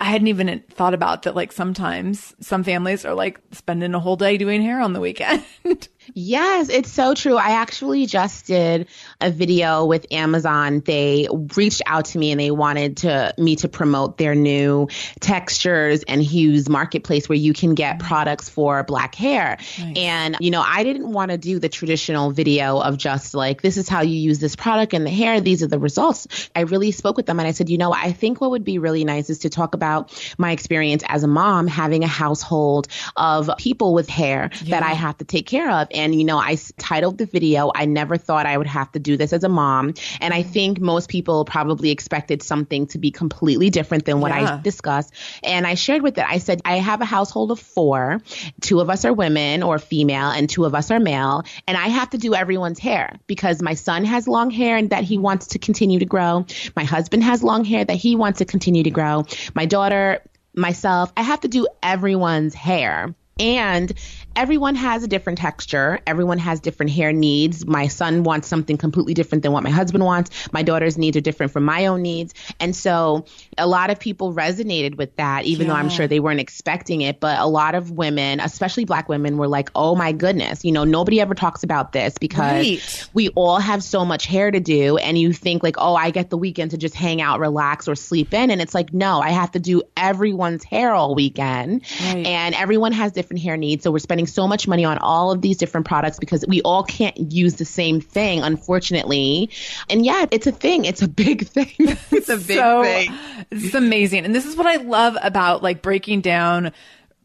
I hadn't even thought about that. Like sometimes some families are like spending a whole day doing hair on the weekend. Yes, it's so true. I actually just did a video with Amazon. They reached out to me and they wanted to me to promote their new textures and hues marketplace where you can get products for black hair. Nice. And you know, I didn't want to do the traditional video of just like this is how you use this product in the hair, these are the results. I really spoke with them and I said, "You know, I think what would be really nice is to talk about my experience as a mom having a household of people with hair yeah. that I have to take care of." And you know, I titled the video, I never thought I would have to do this as a mom. And I think most people probably expected something to be completely different than what yeah. I discussed. And I shared with it, I said, I have a household of four. Two of us are women or female, and two of us are male. And I have to do everyone's hair because my son has long hair and that he wants to continue to grow. My husband has long hair that he wants to continue to grow. My daughter, myself, I have to do everyone's hair. And everyone has a different texture. Everyone has different hair needs. My son wants something completely different than what my husband wants. My daughter's needs are different from my own needs. And so a lot of people resonated with that, even yeah. though I'm sure they weren't expecting it. But a lot of women, especially black women, were like, oh my goodness, you know, nobody ever talks about this because right. we all have so much hair to do. And you think like, oh, I get the weekend to just hang out, relax, or sleep in. And it's like, no, I have to do everyone's hair all weekend. Right. And everyone has different hair needs. So we're spending spending so much money on all of these different products because we all can't use the same thing, unfortunately. And yeah, it's a thing. It's a big thing. it's a big so, thing. It's amazing. And this is what I love about like breaking down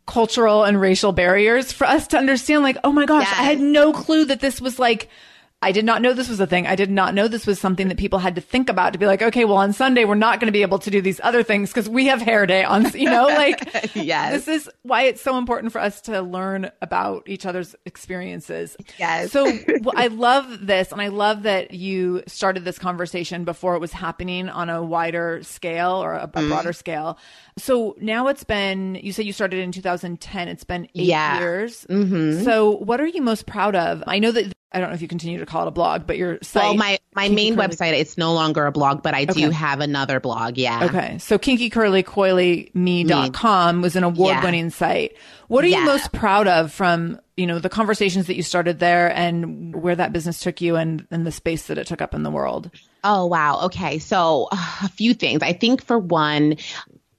cultural and racial barriers for us to understand like, oh my gosh, yes. I had no clue that this was like I did not know this was a thing. I did not know this was something that people had to think about to be like, okay, well, on Sunday, we're not going to be able to do these other things because we have hair day on, you know, like, yes. this is why it's so important for us to learn about each other's experiences. Yes. So well, I love this. And I love that you started this conversation before it was happening on a wider scale or a, a mm. broader scale. So now it's been, you said you started in 2010. It's been eight yeah. years. Mm-hmm. So what are you most proud of? I know that I don't know if you continue to call it a blog, but your site. Well, my, my main curly... website, it's no longer a blog, but I okay. do have another blog. Yeah. Okay. So kinkycurlycoily.me.com was an award winning yeah. site. What are yeah. you most proud of from, you know, the conversations that you started there and where that business took you and, and the space that it took up in the world? Oh, wow. Okay. So uh, a few things. I think for one,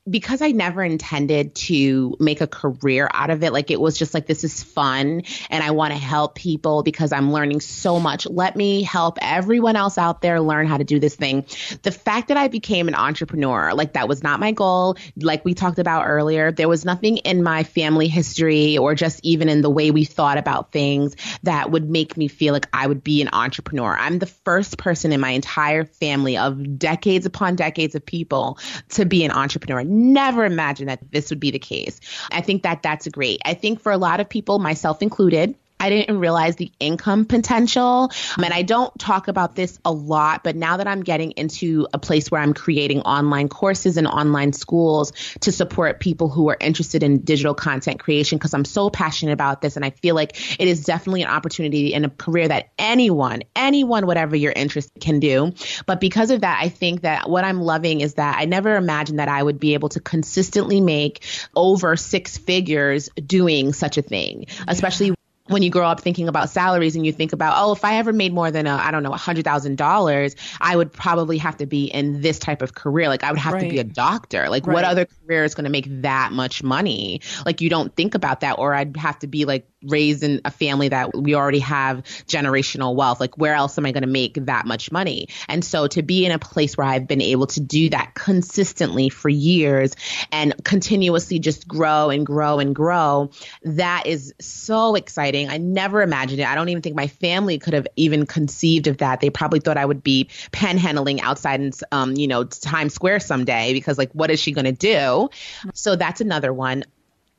because I never intended to make a career out of it, like it was just like, this is fun and I want to help people because I'm learning so much. Let me help everyone else out there learn how to do this thing. The fact that I became an entrepreneur, like that was not my goal. Like we talked about earlier, there was nothing in my family history or just even in the way we thought about things that would make me feel like I would be an entrepreneur. I'm the first person in my entire family of decades upon decades of people to be an entrepreneur never imagined that this would be the case. I think that that's great. I think for a lot of people, myself included, I didn't realize the income potential. Um, and I don't talk about this a lot, but now that I'm getting into a place where I'm creating online courses and online schools to support people who are interested in digital content creation, because I'm so passionate about this. And I feel like it is definitely an opportunity in a career that anyone, anyone, whatever your interest can do. But because of that, I think that what I'm loving is that I never imagined that I would be able to consistently make over six figures doing such a thing, especially when you grow up thinking about salaries and you think about, oh, if I ever made more than a, I don't know, a hundred thousand dollars, I would probably have to be in this type of career. Like I would have right. to be a doctor. Like right. what other career is going to make that much money? Like you don't think about that. Or I'd have to be like raised in a family that we already have generational wealth. Like where else am I going to make that much money? And so to be in a place where I've been able to do that consistently for years and continuously just grow and grow and grow, that is so exciting. I never imagined it. I don't even think my family could have even conceived of that. They probably thought I would be panhandling outside in, um, you know, Times Square someday because like, what is she going to do? So that's another one.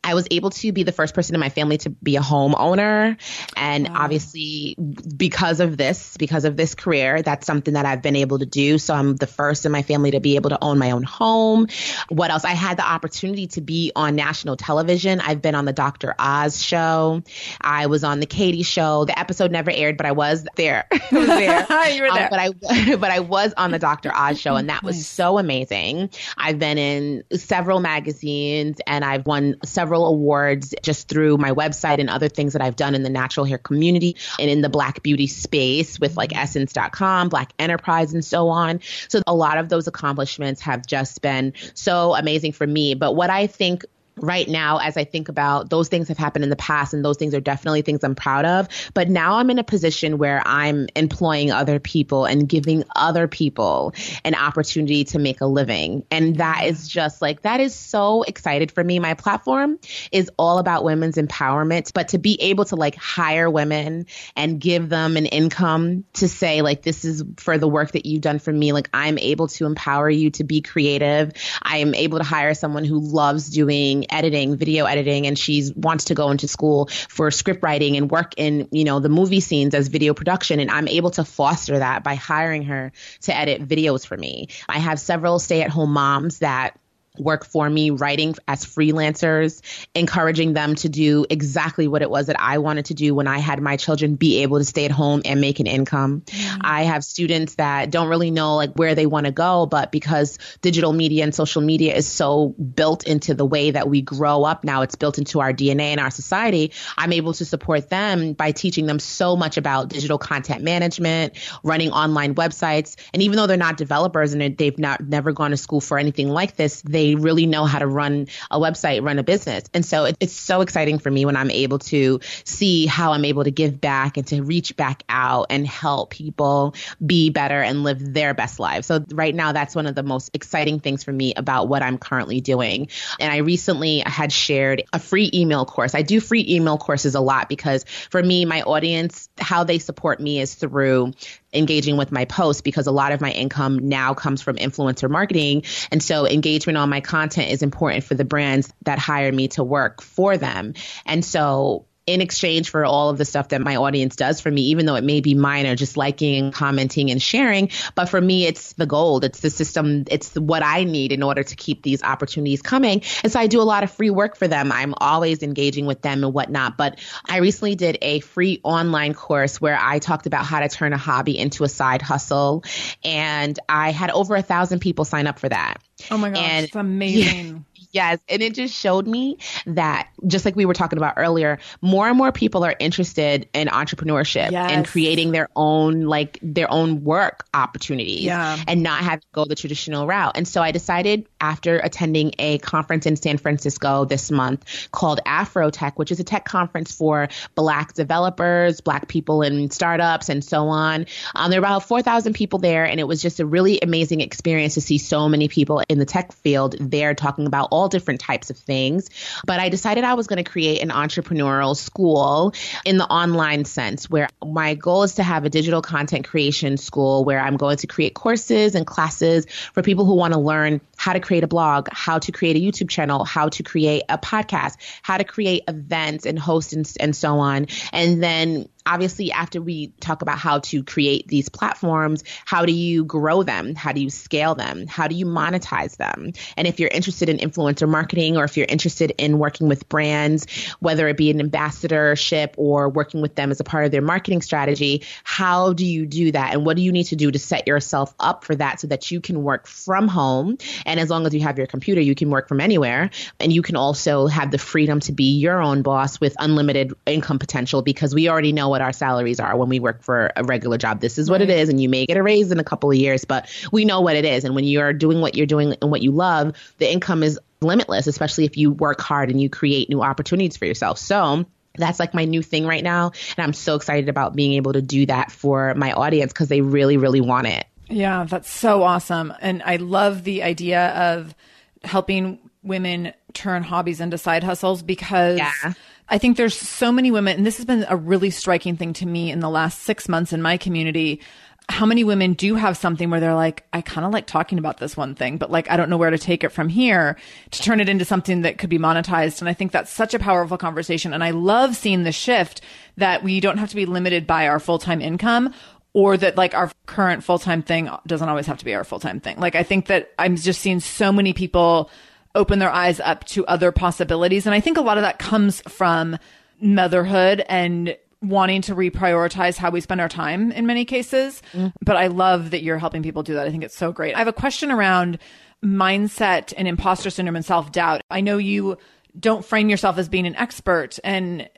I was able to be the first person in my family to be a homeowner. And wow. obviously, because of this, because of this career, that's something that I've been able to do. So I'm the first in my family to be able to own my own home. What else? I had the opportunity to be on national television. I've been on the Dr. Oz show. I was on the Katie show. The episode never aired, but I was there. I was there. you were there. Um, but I but I was on the Dr. Oz show and that was so amazing. I've been in several magazines and I've won several several awards just through my website and other things that I've done in the natural hair community and in the black beauty space with like essence.com, Black Enterprise, and so on. So a lot of those accomplishments have just been so amazing for me. But what I think right now as I think about those things have happened in the past and those things are definitely things I'm proud of. But now I'm in a position where I'm employing other people and giving other people an opportunity to make a living. And that is just like, that is so excited for me. My platform is all about women's empowerment, but to be able to like hire women and give them an income to say, like, this is for the work that you've done for me. Like, I'm able to empower you to be creative. I am able to hire someone who loves doing editing, video editing, and she wants to go into school for script writing and work in, you know, the movie scenes as video production. And I'm able to foster that by hiring her to edit videos for me. I have several stay at home moms that work for me writing as freelancers, encouraging them to do exactly what it was that I wanted to do when I had my children be able to stay at home and make an income. Mm-hmm. I have students that don't really know like where they want to go, but because digital media and social media is so built into the way that we grow up now, it's built into our DNA and our society. I'm able to support them by teaching them so much about digital content management, running online websites, and even though they're not developers and they've not never gone to school for anything like this, they really know how to run a website, run a business. And so it, it's so exciting for me when I'm able to see how I'm able to give back and to reach back out and help people be better and live their best lives. So right now, that's one of the most exciting things for me about what I'm currently doing. And I recently had shared a free email course. I do free email courses a lot because for me, my audience, how they support me is through engaging with my posts because a lot of my income now comes from influencer marketing. And so engagement on my content is important for the brands that hire me to work for them. And so in exchange for all of the stuff that my audience does for me, even though it may be minor, just liking, commenting, and sharing. But for me, it's the gold. It's the system. It's what I need in order to keep these opportunities coming. And so I do a lot of free work for them. I'm always engaging with them and whatnot. But I recently did a free online course where I talked about how to turn a hobby into a side hustle. And I had over a thousand people sign up for that. Oh my gosh, and, it's amazing. Yeah, Yes. And it just showed me that, just like we were talking about earlier, more and more people are interested in entrepreneurship yes. and creating their own, like their own work opportunities yeah. and not have to go the traditional route. And so I decided after attending a conference in San Francisco this month called Afrotech, which is a tech conference for Black developers, Black people in startups, and so on. Um, there were about 4,000 people there, and it was just a really amazing experience to see so many people in the tech field there talking about all different types of things. But I decided I was going to create an entrepreneurial school in the online sense, where my goal is to have a digital content creation school where I'm going to create courses and classes for people who want to learn how to create a blog, how to create a YouTube channel, how to create a podcast, how to create events and host and, and so on. And then obviously after we talk about how to create these platforms how do you grow them? How do you scale them? How do you monetize them? And if you're interested in influencer marketing or if you're interested in working with brands whether it be an ambassadorship or working with them as a part of their marketing strategy how do you do that? And what do you need to do to set yourself up for that so that you can work from home? And as long as you have your computer you can work from anywhere. And you can also have the freedom to be your own boss with unlimited income potential because we already know what our salaries are when we work for a regular job. This is what right. it is, and you may get a raise in a couple of years, but we know what it is. And when you're doing what you're doing and what you love, the income is limitless, especially if you work hard and you create new opportunities for yourself. So, that's like my new thing right now. And I'm so excited about being able to do that for my audience because they really, really want it. Yeah, that's so awesome. And I love the idea of helping women turn hobbies into side hustles because yeah. I think there's so many women, and this has been a really striking thing to me in the last six months in my community. How many women do have something where they're like, I kind of like talking about this one thing, but like, I don't know where to take it from here to turn it into something that could be monetized. And I think that's such a powerful conversation. And I love seeing the shift that we don't have to be limited by our full time income or that like our current full time thing doesn't always have to be our full time thing. Like, I think that I'm just seeing so many people open their eyes up to other possibilities. And I think a lot of that comes from motherhood and wanting to reprioritize how we spend our time in many cases. Mm. But I love that you're helping people do that. I think it's so great. I have a question around mindset and imposter syndrome and self doubt. I know you don't frame yourself as being an expert and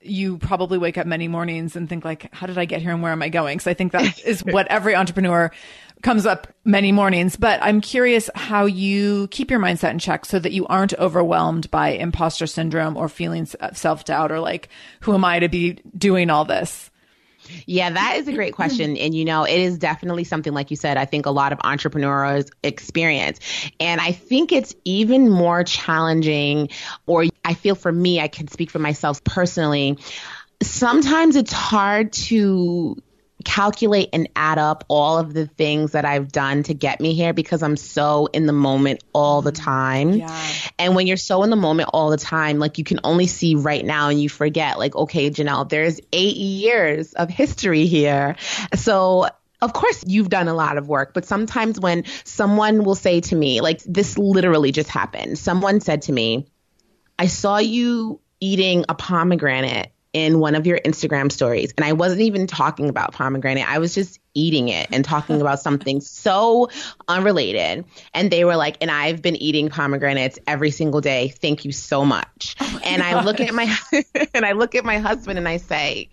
you probably wake up many mornings and think like how did i get here and where am i going so i think that is what every entrepreneur comes up many mornings but i'm curious how you keep your mindset in check so that you aren't overwhelmed by imposter syndrome or feelings of self-doubt or like who am i to be doing all this yeah, that is a great question. And, you know, it is definitely something, like you said, I think a lot of entrepreneurs experience. And I think it's even more challenging, or I feel for me, I can speak for myself personally. Sometimes it's hard to calculate and add up all of the things that I've done to get me here because I'm so in the moment all the mm-hmm. time. Yeah. And when you're so in the moment all the time, like you can only see right now and you forget, like, okay, Jenell, there's eight years of history here. So of course you've done a lot of work, but sometimes when someone will say to me, like this literally just happened, someone said to me, I saw you eating a pomegranate in one of your Instagram stories. And I wasn't even talking about pomegranate. I was just eating it and talking about something so unrelated. And they were like, and I've been eating pomegranates every single day. Thank you so much. Oh and gosh. I look at my and I look at my husband and I say,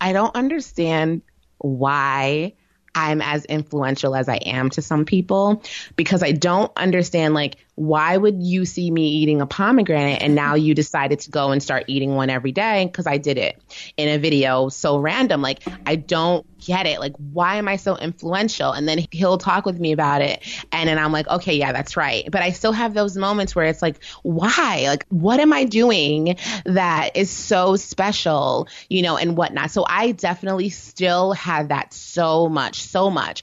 I don't understand why I'm as influential as I am to some people because I don't understand like why would you see me eating a pomegranate? And now you decided to go and start eating one every day because I did it in a video so random. Like I don't get it. Like why am I so influential? And then he'll talk with me about it. And then I'm like okay yeah that's right. But I still have those moments where it's like why? Like what am I doing that is so special you know and whatnot? So I definitely still have that so much so much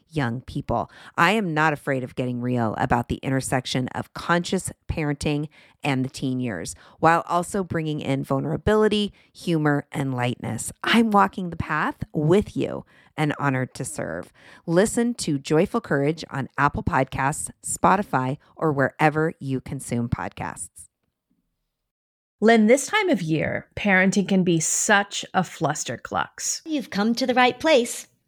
young people. I am not afraid of getting real about the intersection of conscious parenting and the teen years, while also bringing in vulnerability, humor, and lightness. I'm walking the path with you and honored to serve. Listen to Joyful Courage on Apple Podcasts, Spotify, or wherever you consume podcasts. Lynn, this time of year, parenting can be such a flusterclux. You've come to the right place.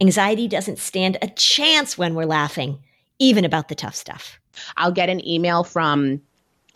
Anxiety doesn't stand a chance when we're laughing, even about the tough stuff. I'll get an email from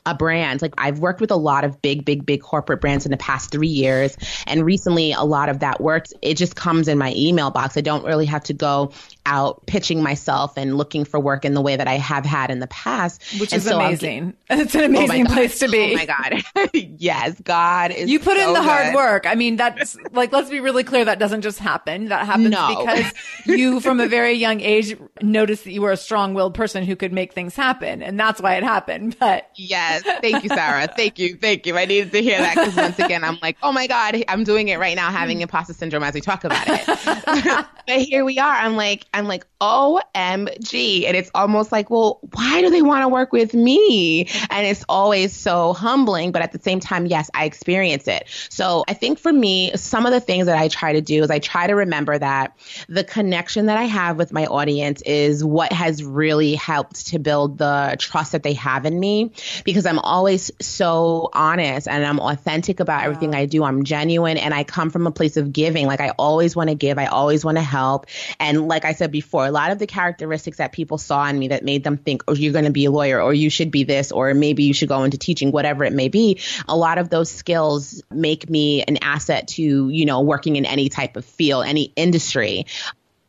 a brand. Like I've worked with a lot of big, big, big corporate brands in the past three years. And recently, a lot of that work, it just comes in my email box. I don't really have to go out pitching myself and looking for work in the way that I have had in the past. Which and is so amazing. Get, it's an oh amazing oh place to be. Oh my God. yes, God is. You put so in the good. hard work. I mean, that's like, let's be really clear. That doesn't just happen. That happens no. because you, from a very young age, noticed that you were a strong willed person who could make things happen. And that's why it happened. But yes Yes. Thank you, Sarah. Thank you. Thank you. I needed to hear that because once again, I'm like, oh my God, I'm doing it right now, having imposter syndrome as we talk about it. but here we are. I'm like, I'm like, OMG. And it's almost like, well, why do they want to work with me? And it's always so humbling. But at the same time, yes, I experience it. So I think for me, some of the things that I try to do is I try to remember that the connection that I have with my audience is what has really helped to build the trust that they have in me because I'm always so honest and I'm authentic about everything I do. I'm genuine and I come from a place of giving. Like I always want to give, I always want to help. And like I said before, a lot of the characteristics that people saw in me that made them think, oh, you're going to be a lawyer or you should be this or maybe you should go into teaching, whatever it may be, a lot of those skills make me an asset to, you know, working in any type of field, any industry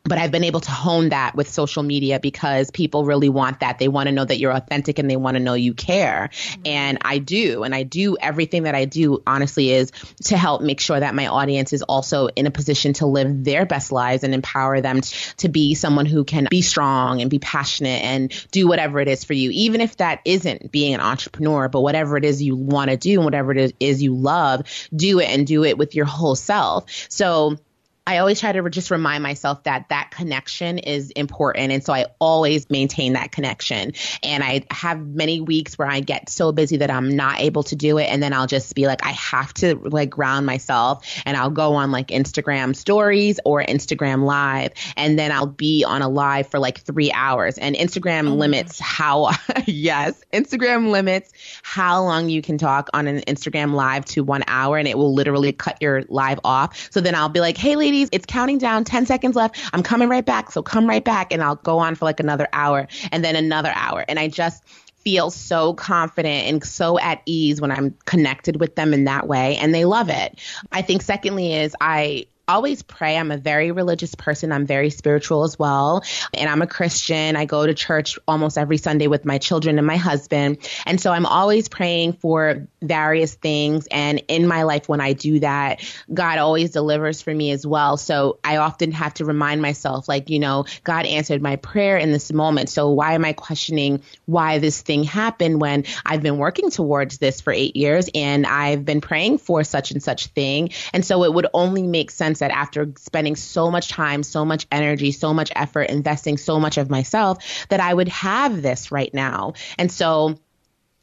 but I've been able to hone that with social media because people really want that. They want to know that you're authentic and they want to know you care. Mm-hmm. And I do. And I do everything that I do, honestly, is to help make sure that my audience is also in a position to live their best lives and empower them t- to be someone who can be strong and be passionate and do whatever it is for you, even if that isn't being an entrepreneur, but whatever it is you want to do and whatever it is you love, do it and do it with your whole self. So, I always try to just remind myself that that connection is important. And so I always maintain that connection. And I have many weeks where I get so busy that I'm not able to do it. And then I'll just be like, I have to like ground myself and I'll go on like Instagram stories or Instagram live. And then I'll be on a live for like three hours. And Instagram oh limits how, yes, Instagram limits how long you can talk on an Instagram live to one hour. And it will literally cut your live off. So then I'll be like, hey, ladies, it's counting down 10 seconds left. I'm coming right back. So come right back and I'll go on for like another hour and then another hour. And I just feel so confident and so at ease when I'm connected with them in that way. And they love it. I think secondly is I always pray. I'm a very religious person. I'm very spiritual as well. And I'm a Christian. I go to church almost every Sunday with my children and my husband. And so I'm always praying for various things. And in my life, when I do that, God always delivers for me as well. So I often have to remind myself, like, you know, God answered my prayer in this moment. So why am I questioning why this thing happened when I've been working towards this for eight years and I've been praying for such and such thing? And so it would only make sense that after spending so much time, so much energy, so much effort, investing so much of myself, that I would have this right now. And so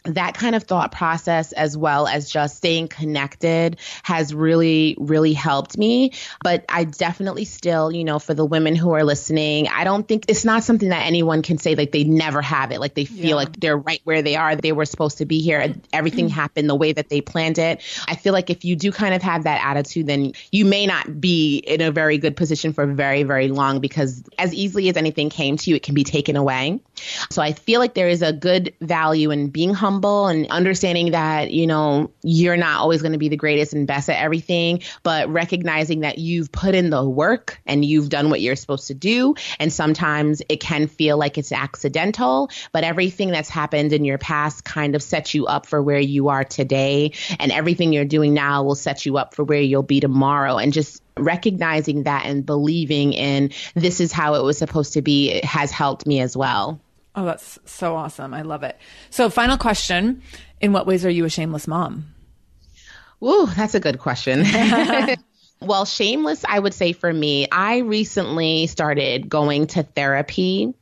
that kind of thought process as well as just staying connected has really really helped me but i definitely still you know for the women who are listening i don't think it's not something that anyone can say like they never have it like they feel yeah. like they're right where they are they were supposed to be here everything mm-hmm. happened the way that they planned it i feel like if you do kind of have that attitude then you may not be in a very good position for very very long because as easily as anything came to you it can be taken away so i feel like there is a good value in being humble humble and understanding that, you know, you're not always going to be the greatest and best at everything, but recognizing that you've put in the work and you've done what you're supposed to do. And sometimes it can feel like it's accidental, but everything that's happened in your past kind of sets you up for where you are today. And everything you're doing now will set you up for where you'll be tomorrow. And just recognizing that and believing in this is how it was supposed to be has helped me as well. Oh, that's so awesome. I love it. So, final question In what ways are you a shameless mom? Ooh, that's a good question. well, shameless, I would say for me, I recently started going to therapy.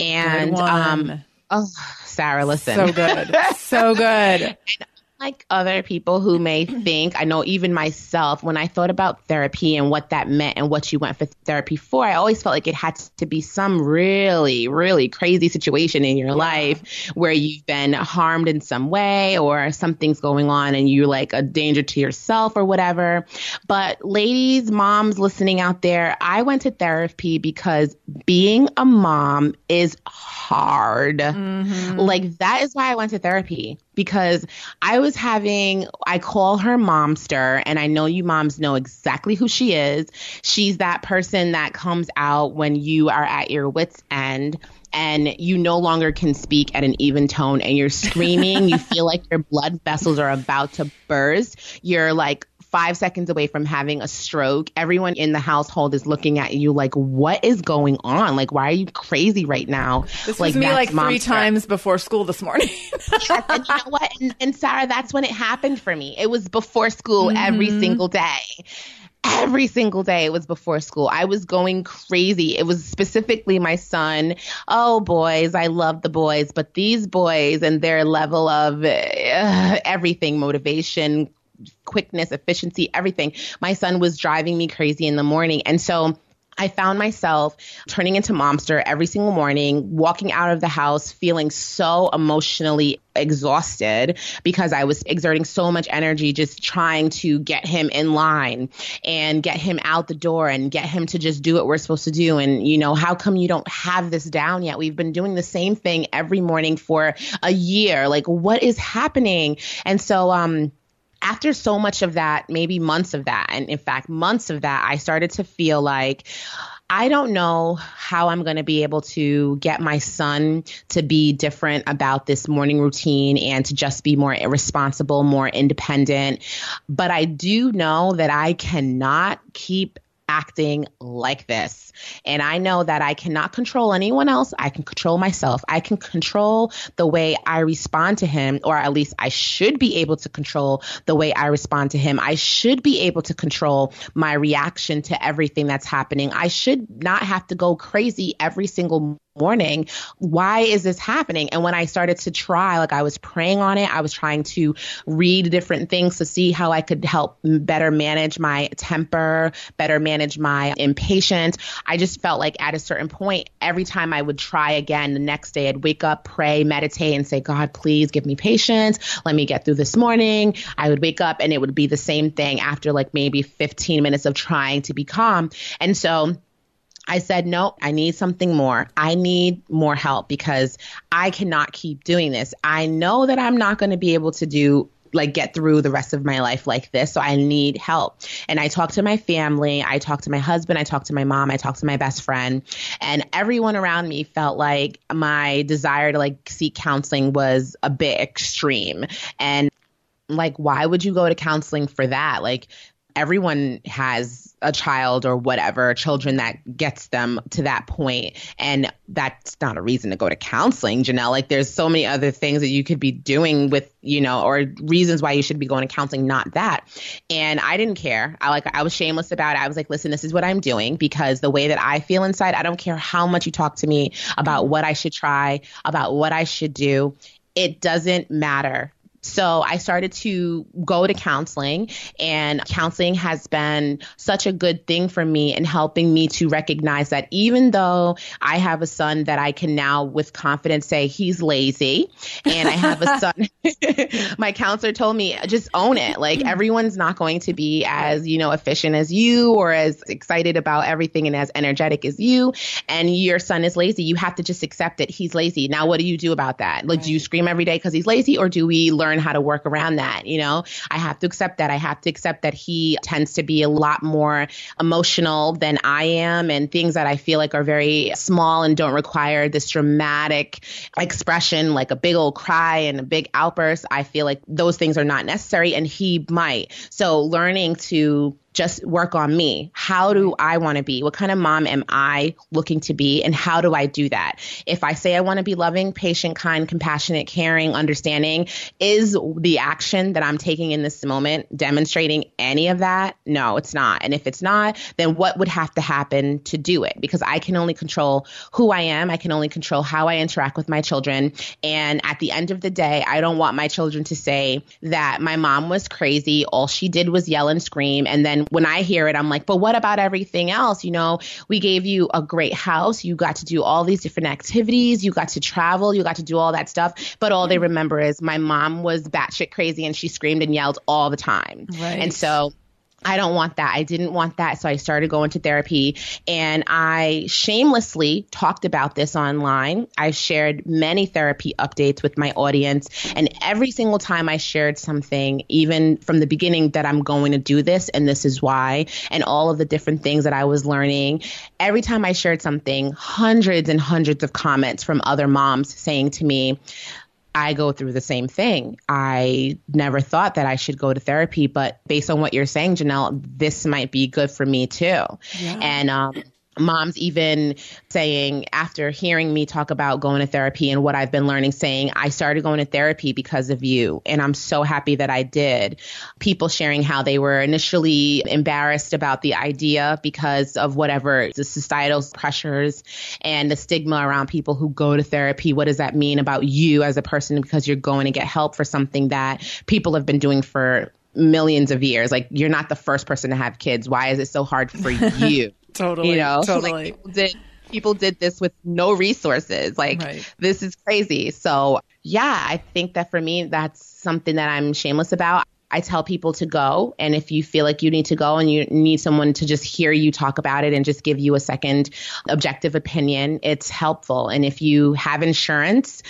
And, um, oh, Sarah, listen. So good. so good like other people who may think, I know even myself, when I thought about therapy and what that meant and what you went for therapy for, I always felt like it had to be some really, really crazy situation in your life where you've been harmed in some way or something's going on and you're like a danger to yourself or whatever. But ladies, moms listening out there, I went to therapy because being a mom is hard. Mm-hmm. Like that is why I went to therapy because I was having, I call her momster, and I know you moms know exactly who she is. She's that person that comes out when you are at your wits' end and you no longer can speak at an even tone and you're screaming. you feel like your blood vessels are about to burst. You're like five seconds away from having a stroke. Everyone in the household is looking at you like, what is going on? Like, why are you crazy right now? This like, was me like three times before school this morning. Yes, and you know what? And, and Sarah, that's when it happened for me. It was before school every single day. Every single day it was before school. I was going crazy. It was specifically my son. Oh, boys, I love the boys, but these boys and their level of uh, everything motivation, quickness, efficiency, everything. My son was driving me crazy in the morning. And so I found myself turning into momster every single morning, walking out of the house feeling so emotionally exhausted because I was exerting so much energy just trying to get him in line and get him out the door and get him to just do what we're supposed to do. And, you know, how come you don't have this down yet? We've been doing the same thing every morning for a year. Like, what is happening? And so, um, after so much of that, maybe months of that, and in fact, months of that, I started to feel like I don't know how I'm going to be able to get my son to be different about this morning routine and to just be more responsible, more independent. But I do know that I cannot keep acting like this. And I know that I cannot control anyone else. I can control myself. I can control the way I respond to him, or at least I should be able to control the way I respond to him. I should be able to control my reaction to everything that's happening. I should not have to go crazy every single morning. Why is this happening? And when I started to try, like I was praying on it, I was trying to read different things to see how I could help better manage my temper, better manage my impatience. I just felt like at a certain point, every time I would try again, the next day I'd wake up, pray, meditate, and say, God, please give me patience. Let me get through this morning. I would wake up and it would be the same thing after like maybe 15 minutes of trying to be calm. And so, I said, no, I need something more. I need more help because I cannot keep doing this. I know that I'm not going to be able to do like get through the rest of my life like this. So I need help. And I talked to my family, I talked to my husband, I talked to my mom, I talked to my best friend, and everyone around me felt like my desire to like seek counseling was a bit extreme. And like why would you go to counseling for that? Like everyone has a child or whatever, children that gets them to that point. And that's not a reason to go to counseling, Jenell. Like there's so many other things that you could be doing with, you know, or reasons why you should be going to counseling, not that. And I didn't care. I like I was shameless about it. I was like, listen, this is what I'm doing because the way that I feel inside, I don't care how much you talk to me about what I should try, about what I should do. It doesn't matter so I started to go to counseling, and counseling has been such a good thing for me in helping me to recognize that even though I have a son that I can now with confidence say he's lazy, and I have a son, my counselor told me just own it. Like mm-hmm. everyone's not going to be as, you know, efficient as you or as excited about everything and as energetic as you, and your son is lazy. You have to just accept it. He's lazy. Now, what do you do about that? Like, do you scream every day because he's lazy, or do we learn? Learn how to work around that. You know, I have to accept that. I have to accept that he tends to be a lot more emotional than I am and things that I feel like are very small and don't require this dramatic expression like a big old cry and a big outburst. I feel like those things are not necessary and he might. So learning to just work on me. How do I want to be? What kind of mom am I looking to be? And how do I do that? If I say I want to be loving, patient, kind, compassionate, caring, understanding, is the action that I'm taking in this moment demonstrating any of that? No, it's not. And if it's not, then what would have to happen to do it? Because I can only control who I am. I can only control how I interact with my children. And at the end of the day, I don't want my children to say that my mom was crazy. All she did was yell and scream. And then when I hear it, I'm like, but what about everything else? You know, we gave you a great house. You got to do all these different activities. You got to travel. You got to do all that stuff. But all they mm-hmm. remember is my mom was batshit crazy and she screamed and yelled all the time. Right. And so I don't want that. I didn't want that. So I started going to therapy and I shamelessly talked about this online. I shared many therapy updates with my audience. And every single time I shared something, even from the beginning, that I'm going to do this and this is why, and all of the different things that I was learning, every time I shared something, hundreds and hundreds of comments from other moms saying to me, I go through the same thing. I never thought that I should go to therapy, but based on what you're saying, Jenell, this might be good for me too. Yeah. And um, moms even saying after hearing me talk about going to therapy and what I've been learning saying I started going to therapy because of you and I'm so happy that I did. People sharing how they were initially embarrassed about the idea because of whatever the societal pressures and the stigma around people who go to therapy. What does that mean about you as a person because you're going to get help for something that people have been doing for millions of years. Like you're not the first person to have kids. Why is it so hard for you? Totally. You know, totally. Like people did people did this with no resources. Like right. this is crazy. So yeah, I think that for me that's something that I'm shameless about. I tell people to go. And if you feel like you need to go and you need someone to just hear you talk about it and just give you a second objective opinion, it's helpful. And if you have insurance,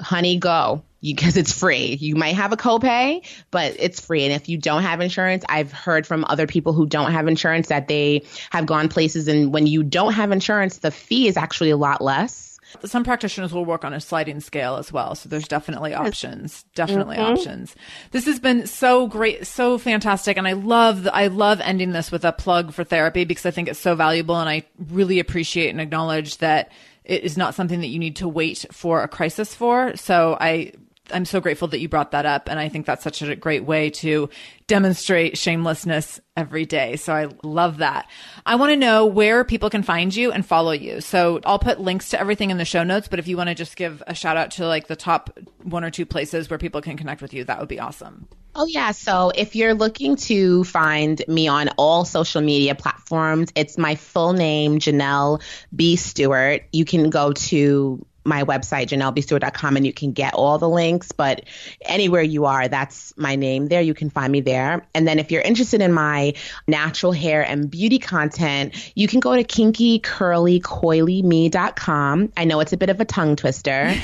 honey, go because it's free. You might have a copay, but it's free. And if you don't have insurance, I've heard from other people who don't have insurance that they have gone places and when you don't have insurance, the fee is actually a lot less. Some practitioners will work on a sliding scale as well. So there's definitely options. Definitely mm-hmm. options. This has been so great, so fantastic. And I love, the, I love ending this with a plug for therapy because I think it's so valuable. And I really appreciate and acknowledge that it is not something that you need to wait for a crisis for. So I I'm so grateful that you brought that up. And I think that's such a great way to demonstrate shamelessness every day. So I love that. I want to know where people can find you and follow you. So I'll put links to everything in the show notes, but if you want to just give a shout out to like the top one or two places where people can connect with you, that would be awesome. Oh, yeah. So if you're looking to find me on all social media platforms, it's my full name, Jenell B. Stewart. You can go to my website, jenellbstewart.com, and you can get all the links. But anywhere you are, that's my name there. You can find me there. And then if you're interested in my natural hair and beauty content, you can go to kinkycurlycoilyme.com. I know it's a bit of a tongue twister.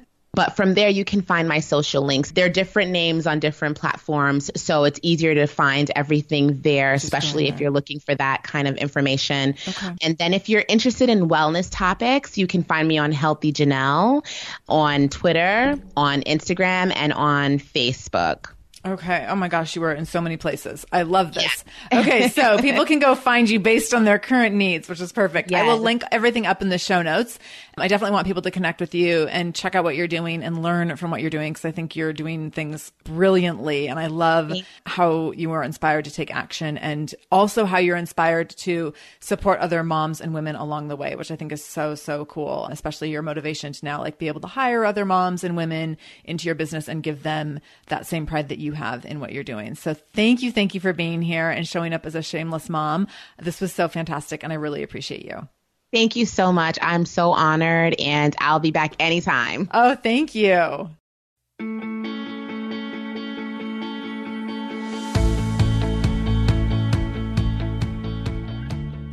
But from there, you can find my social links. They're different names on different platforms. So it's easier to find everything there, especially if you're looking for that kind of information. Okay. And then if you're interested in wellness topics, you can find me on Healthy Jenell on Twitter, on Instagram, and on Facebook. Okay. Oh my gosh, you were in so many places. I love this. Yeah. okay, so people can go find you based on their current needs, which is perfect. Yes. I will link everything up in the show notes. I definitely want people to connect with you and check out what you're doing and learn from what you're doing because I think you're doing things brilliantly. And I love how you are inspired to take action and also how you're inspired to support other moms and women along the way, which I think is so, so cool. Especially your motivation to now like be able to hire other moms and women into your business and give them that same pride that you have in what you're doing. So thank you. Thank you for being here and showing up as a shameless mom. This was so fantastic and I really appreciate you. Thank you so much. I'm so honored, and I'll be back anytime. Oh, thank you.